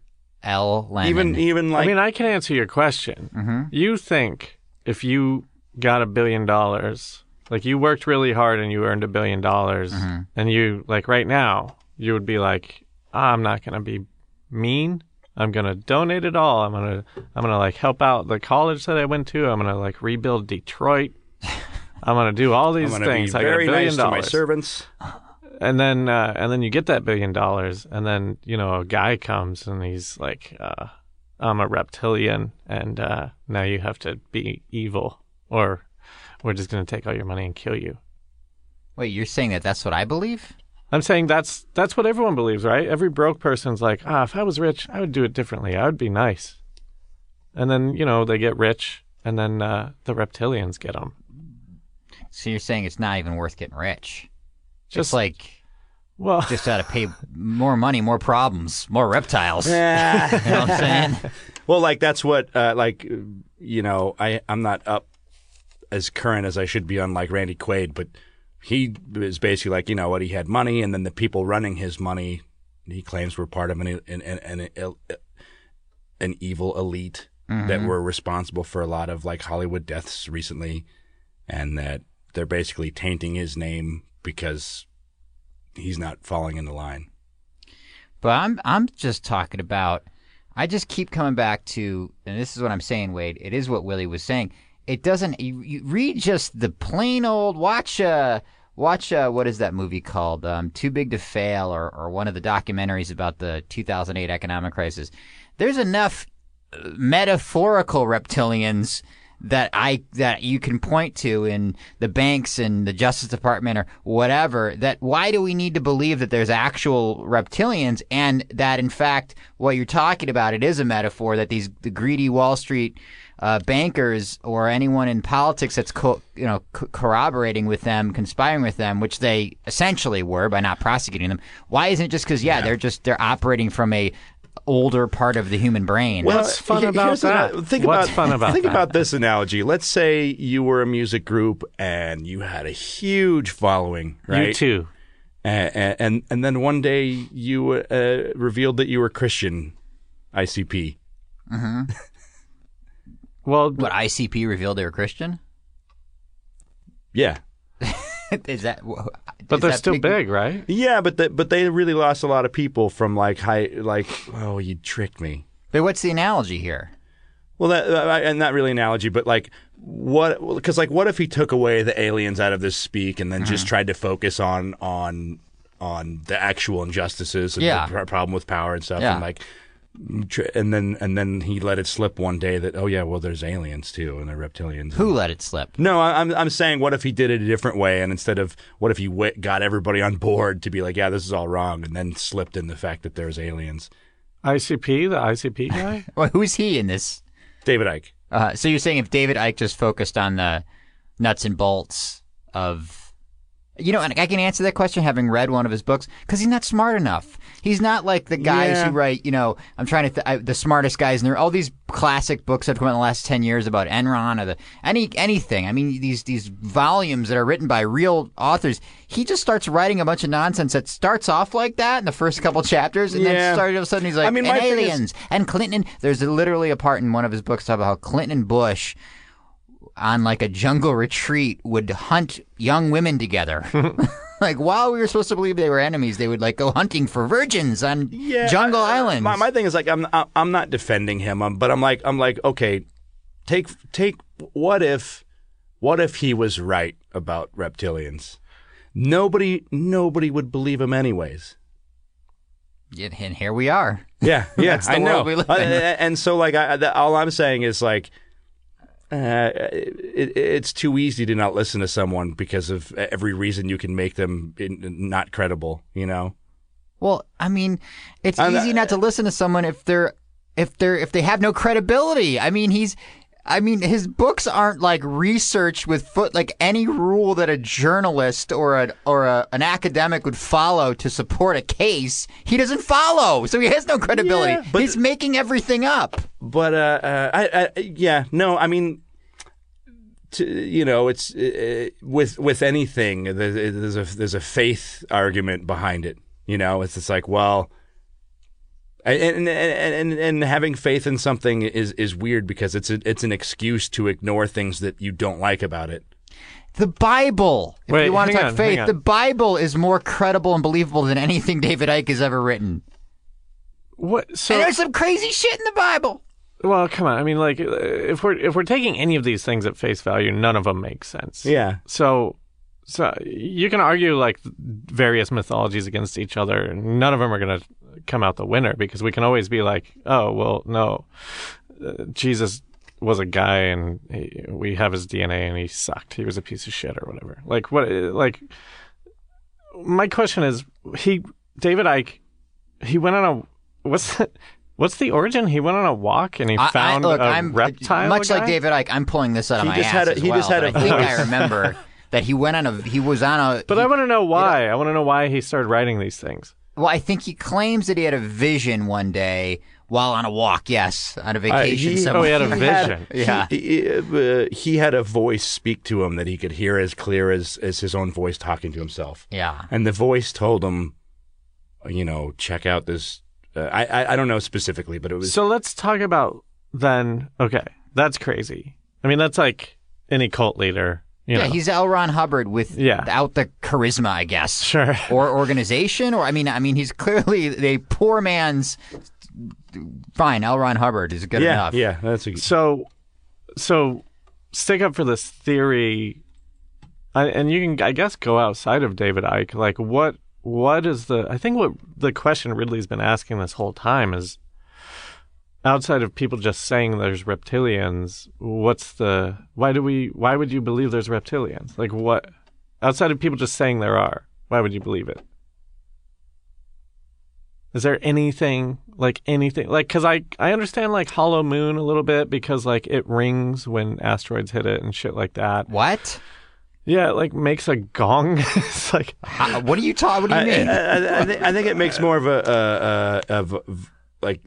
L. Lennon. Even even like I mean, I can answer your question. Mm-hmm. You think if you got a billion dollars, like you worked really hard and you earned a billion dollars, Mm-hmm. and you, like right now, you would be like, I'm not going to be mean. I'm going to donate it all. I'm going to, I'm going to like help out the college that I went to. I'm going to like rebuild Detroit. I'm going to do all these I'm going to be things. I got a very billion nice to my dollars servants. and then uh, and then you get that billion dollars, and then you know a guy comes and he's like, uh, "I'm a reptilian, and uh, now you have to be evil, or we're just gonna take all your money and kill you." Wait, you're saying that that's what I believe? I'm saying that's that's what everyone believes, right? Every broke person's like, "Ah, if I was rich, I would do it differently. I would be nice." And then you know they get rich, and then uh, the reptilians get them. So you're saying it's not even worth getting rich? Just Just like Well, just got to pay more money, more problems, more reptiles. Yeah. You know what I'm saying? Well, like that's what, uh, like, you know, I I'm not up as current as I should be on like Randy Quaid, but he is basically like, you know, what he had money, and then the people running his money, he claims were part of an an an, an, an evil elite that mm-hmm. were responsible for a lot of like Hollywood deaths recently, and that they're basically tainting his name because he's not falling into line. But I'm I'm just talking about. I just keep coming back to, and this is what I'm saying, Wade. It is what Willie was saying. It doesn't. You, you read just the plain old watch. Uh, watch. Uh, what is that movie called? Um, Too Big to Fail, or or one of the documentaries about the 2008 economic crisis. There's enough uh, metaphorical reptilians that I that you can point to in the banks and the Justice Department or whatever. That why do we need to believe that there's actual reptilians and that in fact what you're talking about it is a metaphor that these the greedy Wall Street uh, bankers or anyone in politics that's co- you know co- corroborating with them, conspiring with them, which they essentially were by not prosecuting them. Why isn't it just because yeah, they're just they're operating from a older part of the human brain? What's fun he- about here's an- that? think What's about, fun about think that? about this analogy. Let's say you were a music group and you had a huge following, right? you too. And and, and then one day you uh, revealed that you were Christian, ICP. Well, What ICP revealed they were Christian? Yeah, is that? But they're that still big, right? yeah, but the, but they really lost a lot of people from like high, like oh you tricked me. But what's the analogy here? Well, that uh, and not really analogy, but like what? Because like, what if he took away the aliens out of this speak and then just Mm-hmm. tried to focus on on on the actual injustices and Yeah. the pr- problem with power and stuff, Yeah. and like, tr- and then and then he let it slip one day that oh yeah, well there's aliens too and they're reptilians. Who let it slip? No, I- I'm I'm saying what if he did it a different way and instead of what if he w- got everybody on board to be like yeah this is all wrong and then slipped in the fact that there's aliens. ICP, the ICP guy. Well, who's he in this? David Icke. Uh, so you're saying if David Icke just focused on the nuts and bolts of, you know, and I can answer that question having read one of his books because he's not smart enough. He's not like the guys Yeah. who write, you know, I'm trying to, th- I, the smartest guys, and there are all these classic books that have come out in the last ten years about Enron or the any anything. I mean, these these volumes that are written by real authors. He just starts writing a bunch of nonsense that starts off like that in the first couple chapters, and Yeah. then started all of a sudden he's like, I mean, and thing is- aliens and Clinton. There's literally a part in one of his books about how Clinton and Bush on like a jungle retreat would hunt young women together. like while we were supposed to believe they were enemies, they would like go hunting for virgins on jungle I- I- islands. My, my thing is like I'm I'm not defending him, um, but I'm like I'm like okay, take take what if what if he was right about reptilians? Nobody nobody would believe him anyways. and here we are. Yeah, yeah, I know. we live in. and so like I, all I'm saying is like. Uh, it, it's too easy to not listen to someone because of every reason you can make them in, not credible. You know. Well, I mean, it's I'm not- easy not to listen to someone if they're if they're if they have no credibility. I mean, he's I mean, his books aren't like researched with foot like any rule that a journalist or a or a, an academic would follow to support a case. He doesn't follow, so he has no credibility. Yeah, but- He's making everything up. But uh, uh I, I, yeah, no, I mean, to, you know, it's uh, with with anything. There's, there's a there's a faith argument behind it. You know, it's just like, well, and and, and and having faith in something is is weird because it's a, it's an excuse to ignore things that you don't like about it. The Bible. If Wait, you want to hang talk on, faith, the Bible is more credible and believable than anything David Icke has ever written. What? So and there's some crazy shit in the Bible. Well, come on. I mean, like, if we're if we're taking any of these things at face value, none of them make sense. Yeah. So, so you can argue like various mythologies against each other, and none of them are going to come out the winner because we can always be like, oh, well, no, uh, Jesus was a guy, and he, we have his DNA, and he sucked. He was a piece of shit, or whatever. Like what? Like, my question is, he David Icke, he went on a what's. What's the origin? He went on a walk and he I- I- found look, a I'm reptile. much like? David Icke. I'm pulling this out of He my just ass had a- as he well, just had but a I think I remember that he went on a he was on a But he- I want to know why. I want to know why he started writing these things. well I think he claims that he had a vision one day while on a walk yes on a Uh, vacation he- somewhere Oh, he had a He had- vision. Yeah. He, uh, he had a voice speak to him that he could hear as clear as, as his own voice talking to himself. yeah And the voice told him, you know, check out this. Uh, I, I I don't know specifically, but it was. So let's talk about then. Okay, that's crazy. I mean, that's like any cult leader. You yeah know. he's L. Ron Hubbard with Yeah. without the charisma I guess sure. or organization or I mean I mean he's clearly a poor man's fine L. Ron Hubbard is good yeah, enough yeah, that's a, So, so stick up for this theory, I, and you can, I guess, go outside of David Icke. Like, what, what is the? I think what the question Ridley's been asking this whole time is, outside of people just saying there's reptilians, what's the? Why do we? Why would you believe there's reptilians? Like, what? Outside of people just saying there are, why would you believe it? Is there anything like anything like because I I understand like Hollow Moon a little bit because like it rings when asteroids hit it and shit like that. what Yeah, it like makes a gong. it's like How, what are you talking what do you I, mean I, I, I, think, I think it makes more of a uh, uh, of like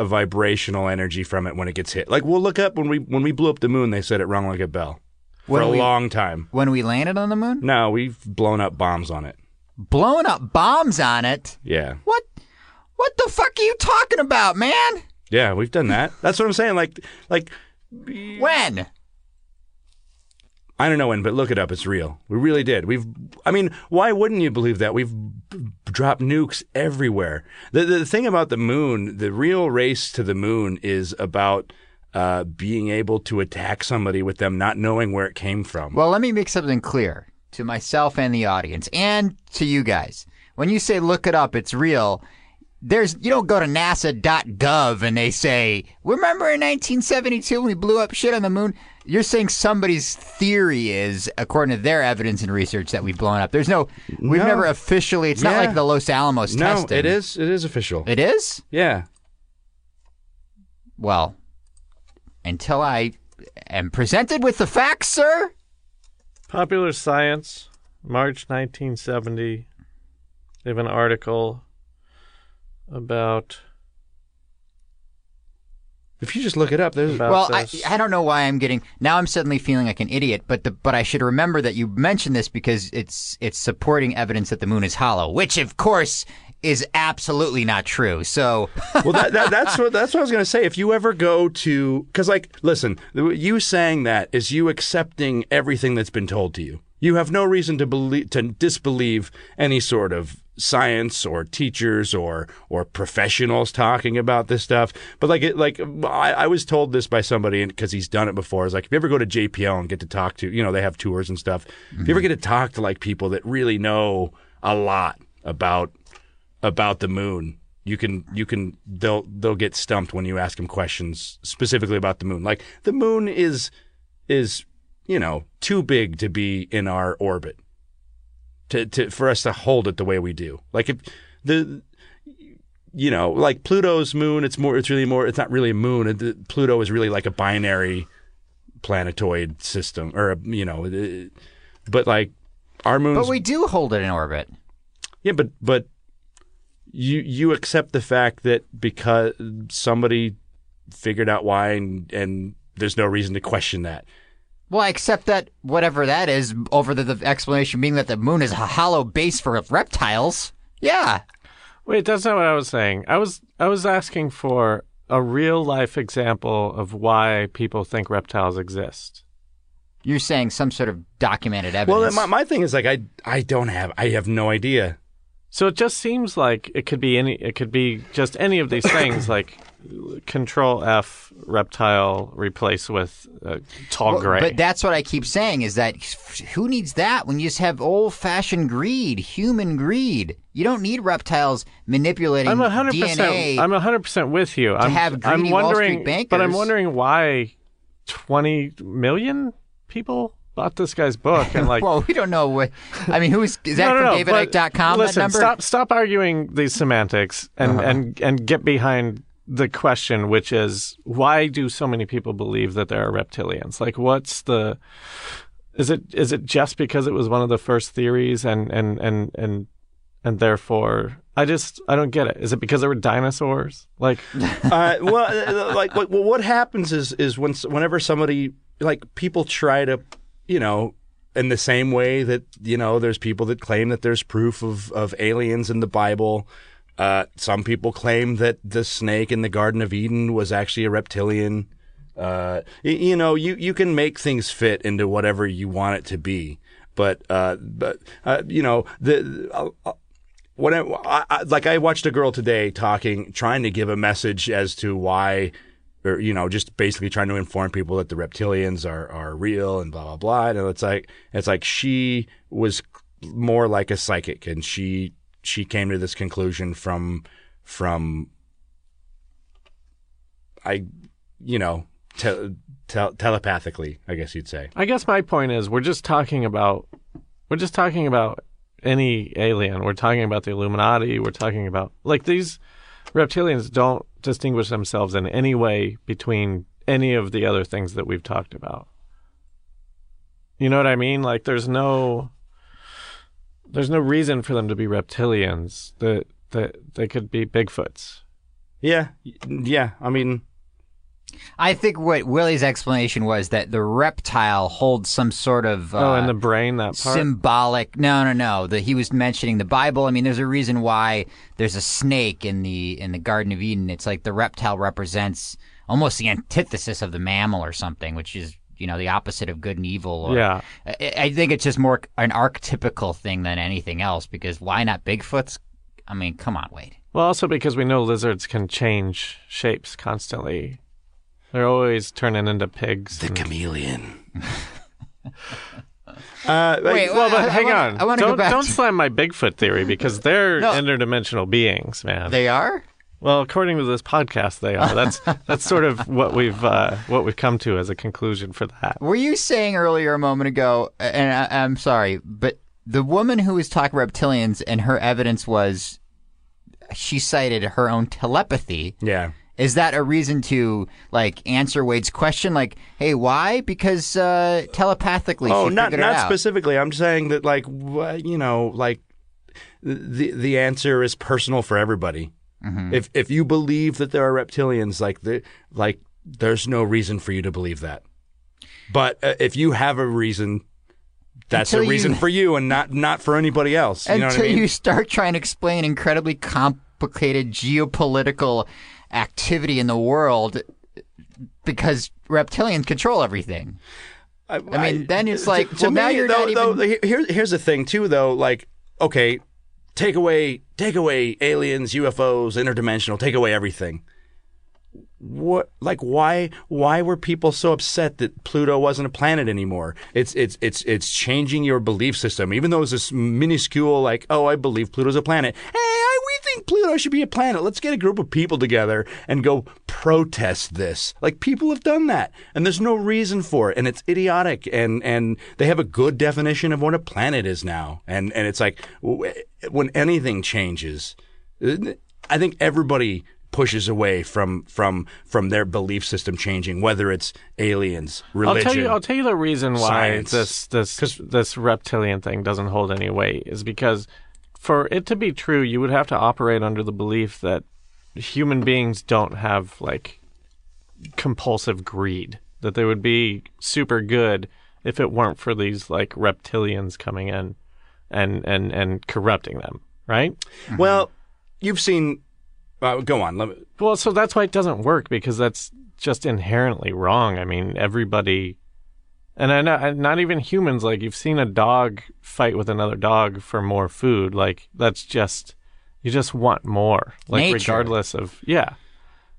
a vibrational energy from it when it gets hit. Like we'll look up when we when we blew up the moon, they said it rung like a bell for When a we- long time. when we landed on the moon No, we've blown up bombs on it. blowing up bombs on it Yeah, What? What the fuck are you talking about, man? yeah, we've done that. That's what I'm saying. Like, like When? I don't know when, but look it up. It's real. We really did. We've. I mean, why wouldn't you believe that? We've b- dropped nukes everywhere. The the thing about the moon, the real race to the moon is about uh, being able to attack somebody with them not knowing where it came from. Well, let me make something clear to myself and the audience and to you guys. When you say look it up, it's real. There's you don't go to nasa.gov and they say, "Remember in 1972 when we blew up shit on the moon?" You're saying somebody's theory is, according to their evidence and research, that we've blown up. There's no, we've No. never officially. It's not like the Los Alamos no, testing. it is. It is official. It is. yeah. Well, until I am presented with the facts, sir. Popular Science, March 1970. They have an article about If you just look it up, there's. about Well, I. I don't know why I'm getting now. I'm suddenly feeling like an idiot, but the but I should remember that you mentioned this because it's it's supporting evidence that the moon is hollow, which of course is absolutely not true. So well, that, that, that's what that's what I was going to say. If you ever go to, because like, listen, you saying that is you accepting everything that's been told to you. You have no reason to believe to disbelieve any sort of science or teachers or or professionals talking about this stuff. But like it, like I, I was told this by somebody because he's done it before. It's like if you ever go to JPL and get to talk to, you know, they have tours and stuff. If you ever mm-hmm. get to talk to like people that really know a lot about about the moon. You can you can they'll they'll get stumped when you ask them questions specifically about the moon. Like the moon is is you know too big to be in our orbit to to for us to hold it the way we do. Like if the you know, like Pluto's moon. It's more. It's really more. It's not really a moon. Pluto is really like a binary planetoid system, or a, you know, but like our moon But we do hold it in orbit. yeah, but but you you accept the fact that because somebody figured out why, and and there's no reason to question that. Well, I accept that whatever that is, over the, the explanation being that the moon is a hollow base for reptiles. Yeah. Wait, that's not what I was saying. I was I was asking for a real life example of why people think reptiles exist. You're saying some sort of documented evidence. Well, my my thing is like I I don't have I have no idea. So it just seems like it could be any. It could be just any of these things, like Control F reptile replace with uh, tall Well, gray. But that's what I keep saying is that who needs that when you just have old fashioned greed, human greed? You don't need reptiles manipulating I'm hundred DNA. percent. I'm hundred percent with you. I'm, have I'm greedy Wall Street wondering, but I'm wondering why twenty million people bought this guy's book and like. well, we don't know what. I mean, who's is that no, no, from no, but DavidIcke.com? That Listen, number? stop stop arguing these semantics and Uh-huh. and and get behind the question, which is why do so many people believe that there are reptilians? Like, what's the is it is it just because it was one of the first theories and and and and and therefore I just I don't get it. Is it because there were dinosaurs? Like, uh, well, uh, like what, what happens is is when whenever somebody like people try to, you know, in the same way that you know, there's people that claim that there's proof of of aliens in the Bible. Uh, some people claim that the snake in the Garden of Eden was actually a reptilian. Uh, you know, you, you can make things fit into whatever you want it to be, but uh, but uh, you know the. Uh, when I, I, I- like I watched a girl today talking, trying to give a message as to why, or you know, just basically trying to inform people that the reptilians are are real and blah blah blah. And it's like it's like she was more like a psychic, and she she came to this conclusion from from I, you know, te- te- telepathically, I guess you'd say. I guess my point is we're just talking about we're just talking about any alien. We're talking about the Illuminati. We're talking about like these reptilians don't distinguish themselves in any way between any of the other things that we've talked about. You know what I mean? Like there's no there's no reason for them to be reptilians. That that they could be Bigfoots. Yeah, yeah. I mean, I think what Willie's explanation was that the reptile holds some sort of uh, oh, in the brain that part. symbolic. No, no, no. That he was mentioning the Bible. I mean, there's a reason why there's a snake in the in the Garden of Eden. It's like the reptile represents almost the antithesis of the mammal or something, which is you know the opposite of good and evil. Or, Yeah. I, I think it's just more an archetypical thing than anything else. Because why not Bigfoots? I mean, come on, Wade. Well, also because we know lizards can change shapes constantly. They're always turning into pigs. and- chameleon. uh, Wait, well, but I- I hang wanna- on. I want to don't go back. don't to- slam my Bigfoot theory because they're No. interdimensional beings, man. they are. Well, according to this podcast, they are. That's that's sort of what we've uh, what we've come to as a conclusion for that. Were you saying earlier a moment ago, and I, I'm sorry, but the woman who was talking reptilians and her evidence was she cited her own telepathy. Yeah. Is that a reason to like answer Wade's question? Like, hey, why? Because uh, telepathically, Oh, she not figured it not out. specifically. I'm saying that, like, wh- you know, like the the answer is personal for everybody. Mm-hmm. If if you believe that there are reptilians, like the like, there's no reason for you to believe that. But uh, if you have a reason, that's Until a you- reason for you, and not not for anybody else. You know Until what I mean? you start trying to explain incredibly complicated geopolitical activity in the world, because reptilians control everything. I mean, then it's like, to, to well, now me, you're though, not though, even. here, here's the thing too, though. Like, okay, take away, take away aliens, UFOs, interdimensional, take away everything. What, like, why, why were people so upset that Pluto wasn't a planet anymore? It's, it's, it's, it's changing your belief system. Even though it's this minuscule, like, oh, I believe Pluto's a planet. Hey, I, we think Pluto should be a planet. Let's get a group of people together and go protest this. Like, people have done that, and there's no reason for it, and it's idiotic. And and they have a good definition of what a planet is now. And and it's like when anything changes. I think everybody pushes away from from from their belief system changing, whether it's aliens, religion. I'll tell you. I'll tell you the reason why science. this this this reptilian thing doesn't hold any weight is because for it to be true, you would have to operate under the belief that human beings don't have like compulsive greed. That they would be super good if it weren't for these like reptilians coming in and and and corrupting them. Right. Well, you've seen. Uh, go on. Let me, Well, so that's why it doesn't work because that's just inherently wrong. I mean, everybody, and I know not even humans. Like you've seen a dog fight with another dog for more food. Like that's just you just want more. Like Nature. regardless of yeah.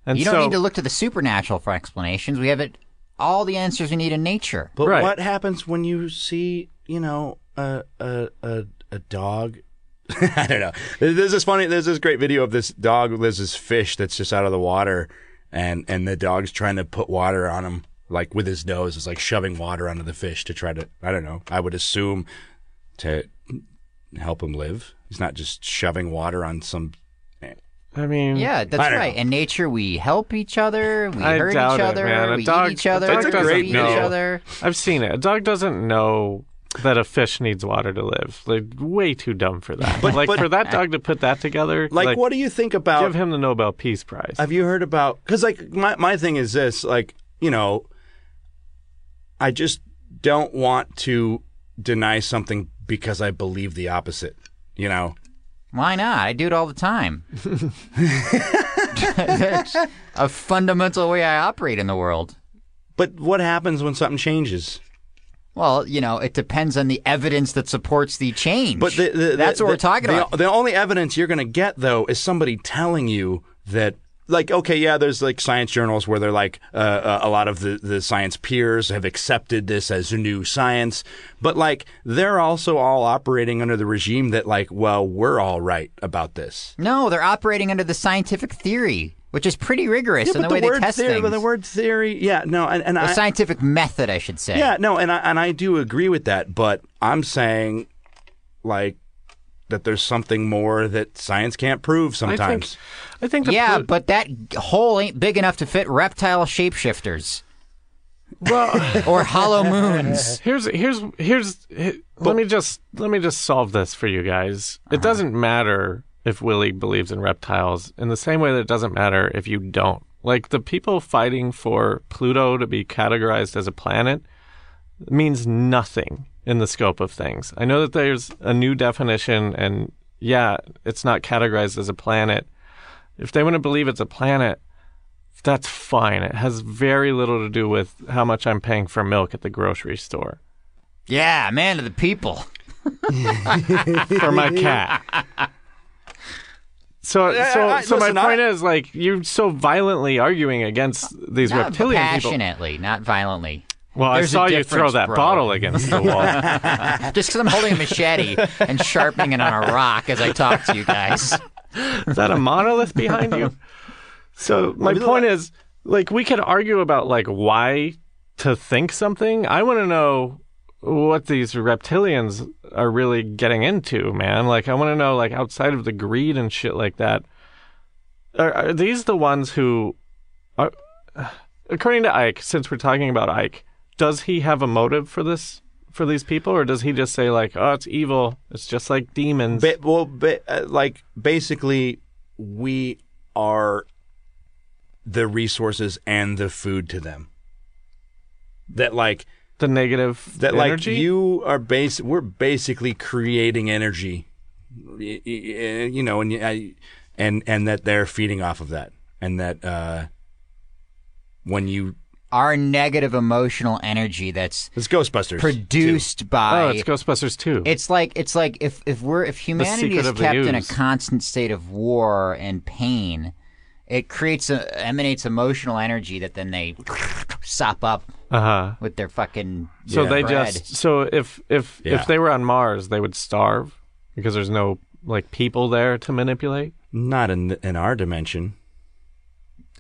And You don't so, need to look to the supernatural for explanations. We have it all the answers we need in nature. But Right. what happens when you see, you know, a a a, a dog? I don't know. There's this funny. There's this great video of this dog. There's this fish that's just out of the water, and and the dog's trying to put water on him, like with his nose. It's like shoving water onto the fish to try to. I don't know. I would assume to help him live. He's not just shoving water on some. I mean, Yeah, that's right. know. In nature, we help each other, we I hurt doubt each it, other, man. A we dog- eat each other, a dog we doesn't feed each other. I've seen it. A dog doesn't know that a fish needs water to live. Like way too dumb for that. but, like but- for that dog to put that together. Like, what do you think about? Give him the Nobel Peace Prize. Have you heard about? Because like my my thing is this, like you know, I just don't want to deny something because I believe the opposite. You know, Why not? I do it all the time. That's a fundamental way I operate in the world. but what happens when something changes? Well, you know, it depends on the evidence that supports the change. But the, the, that's the- what we're talking the, about. The only evidence you're going to get though is somebody telling you that. Like okay, yeah, there's like science journals where they're like uh, uh, a lot of the, the science peers have accepted this as new science, but like they're also all operating under the regime that like, well, we're all right about this. no, they're operating under the scientific theory, which is pretty rigorous Yeah, in but the way the they word test theory, things. the word theory, yeah, no, and, and the I, scientific method, I should say. yeah, no, and I and I do agree with that, but I'm saying, like, that there's something more that science can't prove I sometimes. think. I think. The Yeah, plu- but that hole ain't big enough to fit reptile shapeshifters well. or hollow moons. Here's here's here's he- let me just let me just solve this for you guys. Uh-huh. It doesn't matter if Willie believes in reptiles in the same way that it doesn't matter if you don't. Like the people fighting for Pluto to be categorized as a planet means nothing in the scope of things. I know that there's a new definition and yeah, it's not categorized as a planet. If they want to believe it's a planet, that's fine. It has very little to do with how much I'm paying for milk at the grocery store Yeah, man of the people. for my cat. So, uh, so, I- so listen, my point I- is, like, you're so violently arguing against these Not reptilian people. passionately, not violently. Well, There's a I saw you throw that bro. bottle against the wall. Just because I'm holding a machete and sharpening it on a rock as I talk to you guys. Is that a monolith behind you? So my point is, like, we could argue about like why to think something. I want to know what these reptilians are really getting into, man. Like, I want to know, like, outside of the greed and shit like that, are, are these the ones who are, according to Icke? Since we're talking about Icke, does he have a motive for this? For these people, or does he just say like, "Oh, it's evil. It's just like demons"? Ba- well, ba- uh, like basically, we are the resources and the food to them. That like the negative that energy? like you are base. We're basically creating energy, y- you know, and I- and and that they're feeding off of that, and that uh, when you Our negative emotional energy that's it's Ghostbusters too. produced by Oh, it's Ghostbusters too. It's like it's like if if we're if humanity secret is of the kept in a ooze. constant state of war and pain, it creates a emanates emotional energy that then they sop up Uh huh. with their fucking So they bread. just so if if Yeah. if they were on Mars, they would starve because there's no like people there to manipulate. Not in in our dimension.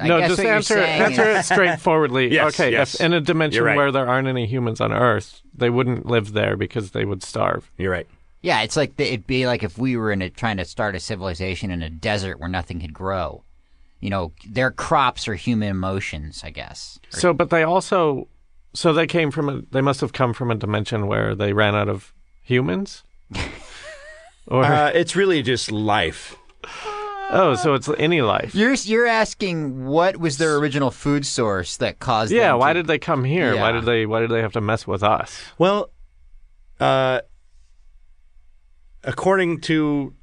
I no, guess just what you're answer saying answer it straightforwardly. Yes, okay, yes. if in a dimension right. where there aren't any humans on Earth, they wouldn't live there because they would starve. You're right. Yeah, it's like the, it'd be like if we were in a, trying to start a civilization in a desert where nothing could grow. You know, their crops are human emotions, I guess. So, but they also, so they came from a, they must have come from a dimension where they ran out of humans. or Uh, it's really just life. oh, so it's any life. You're you're asking what was their original food source that caused Yeah, them why to- did they come here? Why did they why did they have to mess with us? Well, uh, according to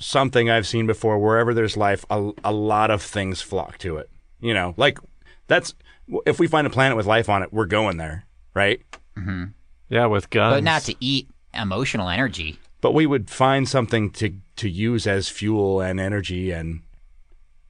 something I've seen before, wherever there's life, a, a lot of things flock to it. You know, like that's if we find a planet with life on it, we're going there, right? Yeah, with guns. but not to eat emotional energy. But we would find something to to use as fuel and energy, and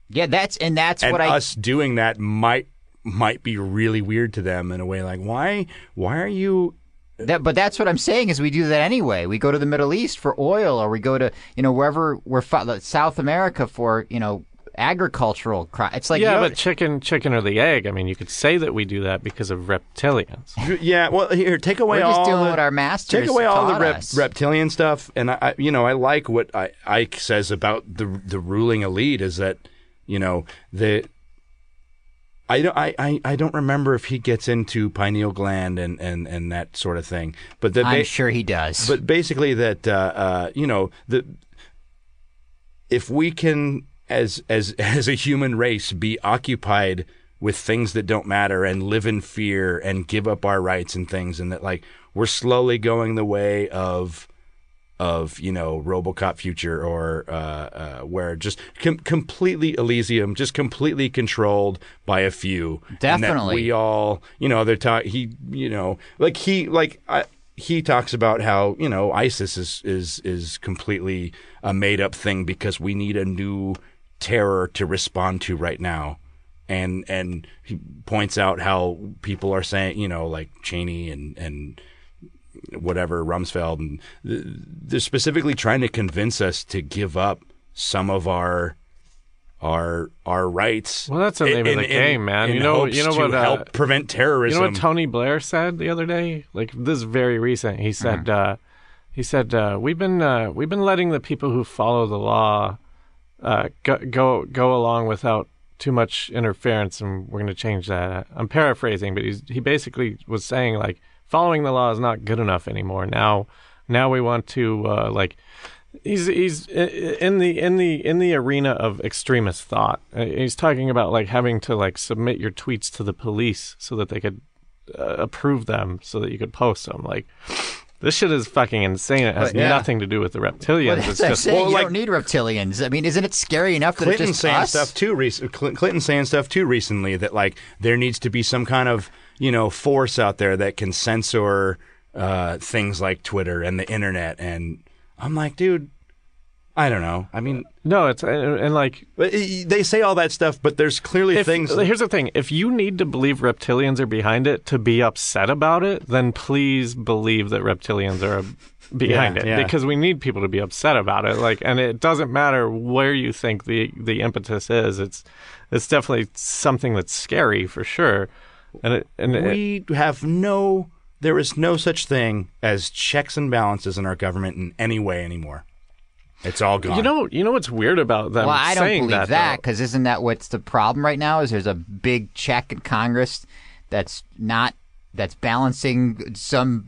Yeah, that's and that's and what I us doing that might might be really weird to them in a way. Like, why why are you That, but that's what I'm saying is we do that anyway. We go to the Middle East for oil, or we go to you know wherever we're South America for you know agricultural. Cro- it's like yeah, you know, but chicken, chicken or the egg. I mean, you could say that we do that because of reptilians. Yeah, well, here, take away we're just all doing the, what our masters take away all the rep, reptilian stuff, and I, I, you know, I like what I, Icke says about the the ruling elite is that, you know, the. I don't. I, I, I don't remember if he gets into pineal gland and, and, and that sort of thing, but the I'm ba- sure he does. but basically that uh, uh, you know the if we can as as as a human race be occupied with things that don't matter and live in fear and give up our rights and things and that like we're slowly going the way of of you know RoboCop future or uh, uh, where just com- completely Elysium, just completely controlled by a few. And that Definitely. we all you know they're ta- he you know like he like I, he talks about how you know ISIS is is is completely a made up thing because we need a new terror to respond to right now. And and he points out how people are saying, you know, like Cheney and and whatever Rumsfeld, and they're specifically trying to convince us to give up some of our our our rights. Well, that's the name of the game, man. in You know- you know to what, uh, help prevent terrorism. You know what Tony Blair said the other day? Like this is very recent. He said, uh, he said, uh, we've been uh, we've been letting the people who follow the law uh, go, go go along without too much interference, and we're going to change that. I'm paraphrasing, but he's, he basically was saying like following the law is not good enough anymore. Now, now we want to uh, like he's he's in the in the in the arena of extremist thought. Uh, He's talking about like having to like submit your tweets to the police so that they could uh, approve them so that you could post them. Like this shit is fucking insane. It has yeah. nothing to do with the reptilians. that's it's what just saying. well, you like- don't need reptilians. I mean, isn't it scary enough that Clinton it's just saying us? stuff too. Rec- Cl- Clinton saying stuff too recently that like there needs to be some kind of you know force out there that can censor uh, things like Twitter and the internet. And I'm like, dude, I don't know. I mean, no. It's and, and like uh, they say all that stuff, but there's clearly if, things. here's the thing if you need to believe reptilians are behind it to be upset about it then please believe that reptilians are behind Yeah, it yeah. because we need people to be upset about it like and it doesn't matter where you think the the impetus is it's it's definitely something that's scary for sure and it and it, we have no. There is no such thing as checks and balances in our government in any way anymore. It's all gone. you know you know what's weird about them Well, I don't saying believe that, that because isn't that what's the problem right now? Is there's a big check in Congress that's not that's balancing some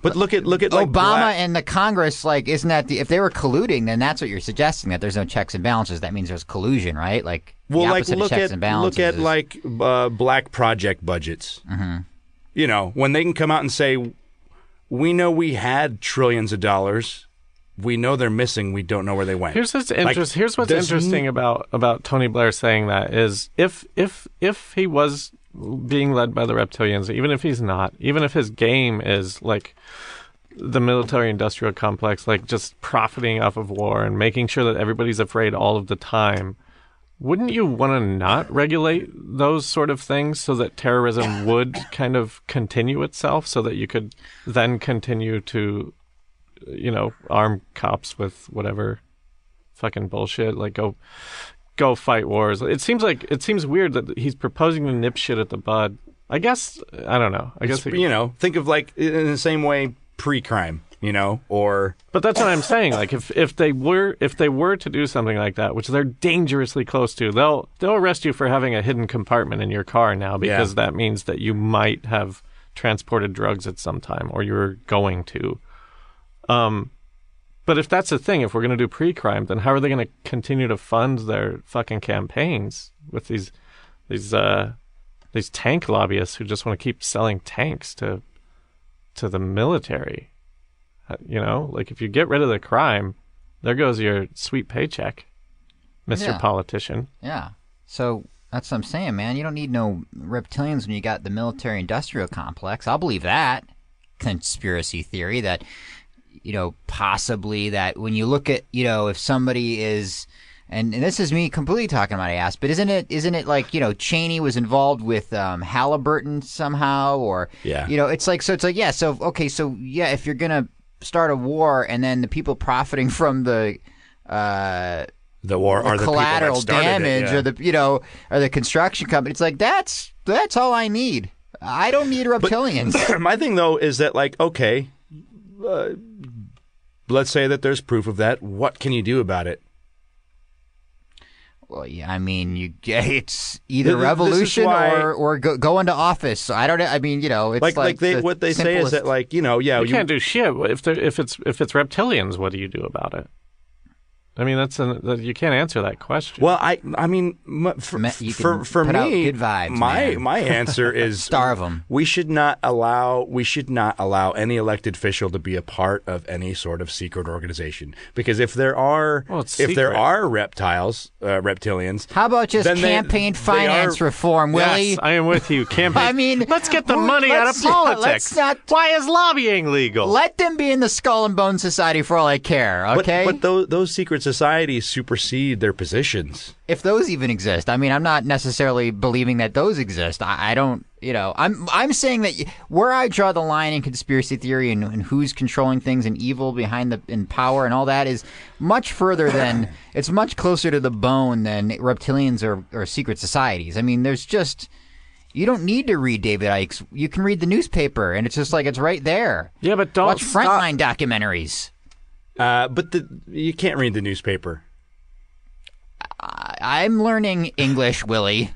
but look at look at like Obama Black- and the Congress. Like, isn't that the if they were colluding, then that's what you're suggesting that there's no checks and balances. That means there's collusion, right? Like, well, the like look of checks at and balances look at is- like uh, black project budgets. Mm-hmm. You know, when they can come out and say, "We know we had trillions of dollars. We know they're missing. We don't know where they went." Here's what's Like, interest, Here's what's interesting n- about about Tony Blair saying that is if if if he was being led by the reptilians, even if he's not, even if his game is like the military industrial complex, like just profiting off of war and making sure that everybody's afraid all of the time. Wouldn't you want to not regulate those sort of things so that terrorism would kind of continue itself so that you could then continue to, you know, arm cops with whatever fucking bullshit, like go go fight wars. It seems like it seems weird that he's proposing to nip shit at the bud. I guess I don't know. I guess you know, think of like in the same way pre-crime. you know, or But that's what I'm saying. Like if if they were if they were to do something like that, which they're dangerously close to, they'll they'll arrest you for having a hidden compartment in your car now because Yeah. that means that you might have transported drugs at some time or you're going to. Um but if that's the thing, if we're going to do pre-crime, then how are they going to continue to fund their fucking campaigns with these these uh these tank lobbyists who just want to keep selling tanks to to the military? Uh, You know, like if you get rid of the crime, there goes your sweet paycheck, Mister Yeah. Politician. Yeah. So that's what I'm saying, man. You don't need no reptilians when you got the military industrial complex. I'll believe that conspiracy theory that, you know, possibly that when you look at, you know, if somebody is. And, and this is me completely talking about ass, but isn't it isn't it like you know Cheney was involved with um, Halliburton somehow, or Yeah. you know it's like so it's like yeah so okay so yeah if you're gonna start a war and then the people profiting from the uh, the war or the collateral started it, damage yeah. or the you know or the construction company. It's like that's that's all I need. I don't need reptilians. My thing though is that like okay, uh, let's say that there's proof of that. What can you do about it? well, yeah, I mean, you it's either Th- th- this revolution why- or or go, go into office. So I don't. I mean, you know, it's Like like, they the what they say is that like you know yeah You can't do shit if there, if it's if it's reptilians. What do you do about it? I mean, that's an, that you can't answer that question. Well, I I mean, for Me- you for, for me, good vibes, my man. my answer is Starve 'em. We should not allow we should not allow any elected official to be a part of any sort of secret organization because if there are Well, it's if there are reptiles uh, reptilians, How about just then they- campaign they finance are- reform, Willie? Yes, I am with you. Campaign. I mean, let's get the who- money out of let's- yeah, politics. let's not- Why is lobbying legal? Let them be in the Skull and Bone Society for all I care. Okay, but those those secret societies supersede their positions. if those even exist. I mean, I'm not necessarily believing that those exist. I, I don't, you know, I'm I'm saying that where I draw the line in conspiracy theory and, and who's controlling things and evil behind the in power and all that is much further than it's much closer to the bone than reptilians or, or secret societies. I mean, there's just. You don't need to read David Icke's. You can read the newspaper, and it's just like it's right there. yeah, but don't Watch stop. Frontline documentaries. Uh, but the, you can't read the newspaper. I'm learning English, Willie.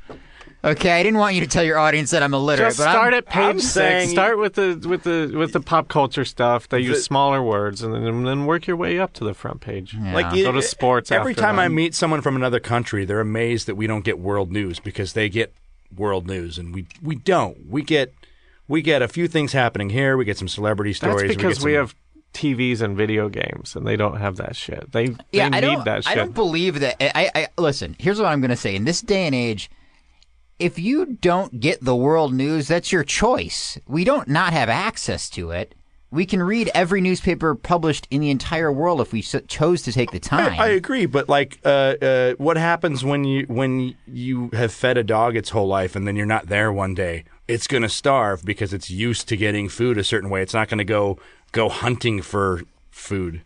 Okay, I didn't want you to tell your audience that I'm illiterate, Just but I'm- start at I'm page six. Start with the with the with the pop culture stuff. They use The- smaller words, and then, and then work your way up to the front page. Like you, Go to sports Every after time that. I meet someone from another country, they're amazed that we don't get world news because they get world news and we we don't. We get we get a few things happening here. We get some celebrity stories. That's stories. because get we, some- have TVs and video games, and they don't have that shit. They yeah, they I need that shit. I don't believe that. I, I listen. Here's what I'm going to say. In this day and age, if you don't get the world news, that's your choice. We don't not have access to it. We can read every newspaper published in the entire world if we so- chose to take the time. I, I agree, but like, uh, uh, what happens when you when you have fed a dog its whole life and then you're not there one day? It's going to starve because it's used to getting food a certain way. It's not going to go go hunting for food.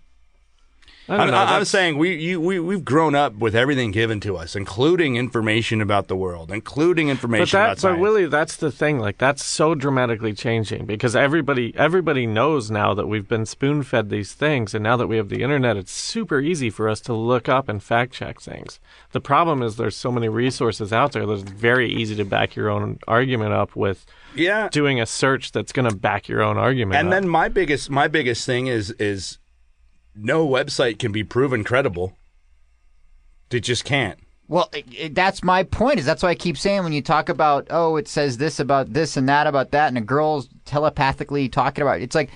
I don't I'm. I'm that's- saying we, you, we we've grown up with everything given to us, including information about the world, including But information that, about but science. Willie, that's the thing. Like that's so dramatically changing because everybody, everybody knows now that we've been spoon fed these things, and now that we have the internet, it's super easy for us to look up and fact check things. The problem is there's so many resources out there that it's very easy to back your own argument up with yeah, doing a search that's going to back your own argument. and up. then my biggest my biggest thing is is no website can be proven credible. They just can't. Well, it, it- that's my point. Is that's why I keep saying when you talk about oh, it says this about this and that about that, and a girl's telepathically talking about it, it's like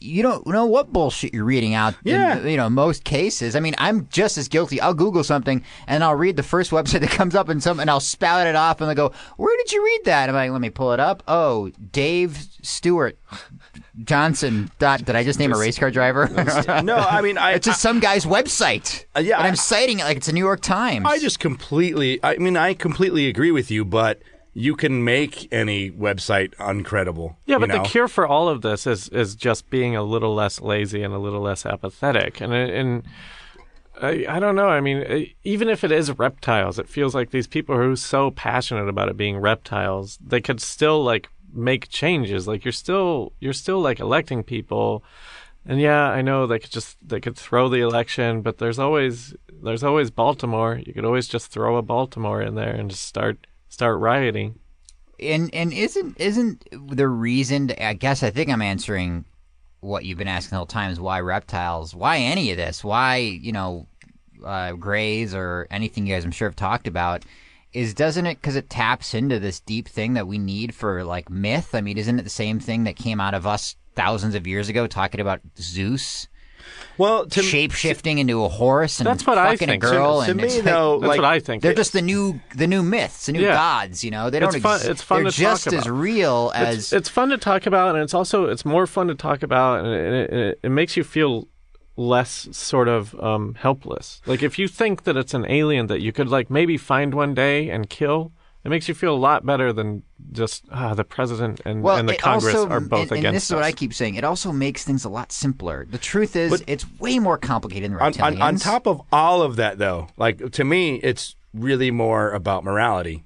you don't know what bullshit you're reading out. Yeah. In, you know, most cases. I mean, I'm just as guilty. I'll Google something and I'll read the first website that comes up and some, and I'll spout it off and they go, "Where did you read that?" And I'm like, "Let me pull it up." Oh, Dave Stewart Johnson. Dot. Did I just name a race car driver? No, I mean I it's just some guy's website. Uh, yeah, and I'm citing it like it's a New York Times. I just completely. I mean, I completely agree with you, but you can make any website uncredible. Yeah, but know? the cure for all of this is is just being a little less lazy and a little less apathetic. And and I, I don't know. I mean, even if it is reptiles, it feels like these people who are so passionate about it being reptiles, they could still like make changes. Like you're still you're still like electing people And yeah, I know they could just they could throw the election, but there's always there's always Baltimore. You could always just throw a Baltimore in there and just start start rioting. And and isn't isn't the reason? I guess I think I'm answering what you've been asking the whole time is why reptiles? Why any of this? Why you know uh, grays or anything you guys I'm sure have talked about? Is doesn't it because it taps into this deep thing that we need for like myth? I mean, isn't it the same thing that came out of us thousands of years ago talking about Zeus Well, to shape shifting into a horse and That's what I fucking think. a girl? to and me it's like- though, That's like what I think. They're just the new the new myths, the new Yeah. gods. You know, they don't. It's fun- exist. it's fun They're to talk just as real as it's, it's fun to talk about, and it's also it's more fun to talk about, and it, it, it makes you feel less sort of um, helpless. Like if you think that it's an alien that you could like maybe find one day and kill, it makes you feel a lot better than just ah, the president and, well, and the Congress also, are both and, and against this is what I keep saying. It also makes things a lot simpler. The truth is, But- it's way more complicated than on, reptilians. on, on top of all of that, though, like to me, it's really more about morality.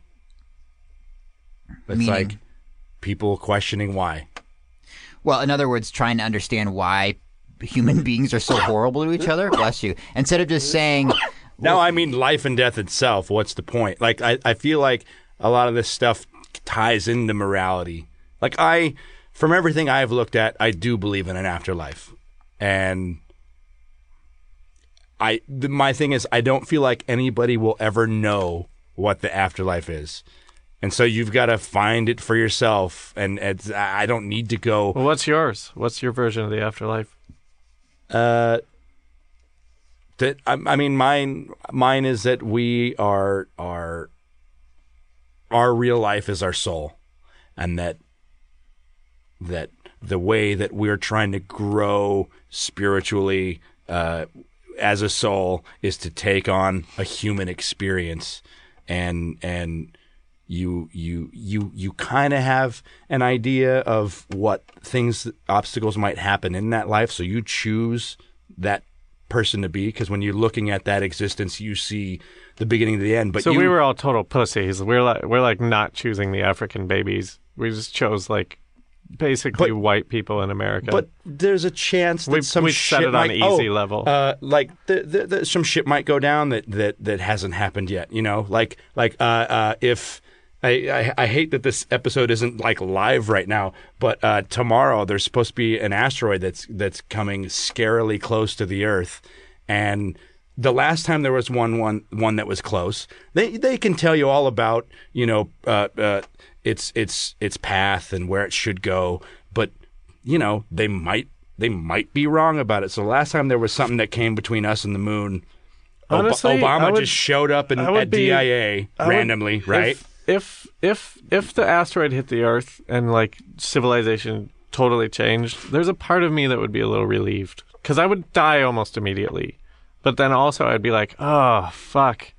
It's Meaning? like people questioning why. well, in other words, trying to understand why human beings are so horrible to each other. Bless you. Instead of just saying, No, I mean life and death itself. What's the point? Like I, I feel like a lot of this stuff ties into morality. Like I, from everything I've looked at, I do believe in an afterlife, and I the, my thing is I don't feel like anybody will ever know what the afterlife is. And so you've got to find it for yourself, and it's, I don't need to go. well, what's yours? What's your version of the afterlife? Uh, that I, I mean, mine mine is that we are are our real life is our soul, and that that the way that we're trying to grow spiritually uh, as a soul is to take on a human experience, and and you you you you kind of have an idea of what things obstacles might happen in that life so you choose that person to be because when you're looking at that existence you see the beginning to the end but So you, we were all total pussies. We're like we're like not choosing the African babies. We just chose like basically But- white people in America. but there's a chance that We- some we shit set it on might, an easy oh, level. Uh, like the, the, the, some shit might go down that, that, that hasn't happened yet. You know, like like uh, uh, if I, I I hate that this episode isn't like live right now, but uh, tomorrow there's supposed to be an asteroid that's that's coming scarily close to the Earth, and the last time there was one one one that was close, they they can tell you all about you know uh, uh, its its its path and where it should go, but you know they might they might be wrong about it. So the last time there was something that came between us and the moon. Ob- Obama would- just showed up in, at be- DIA I would- randomly, right? If, if if if the asteroid hit the Earth and like civilization totally changed, there's a part of me that would be a little relieved because I would die almost immediately. But then also I'd be like, oh fuck,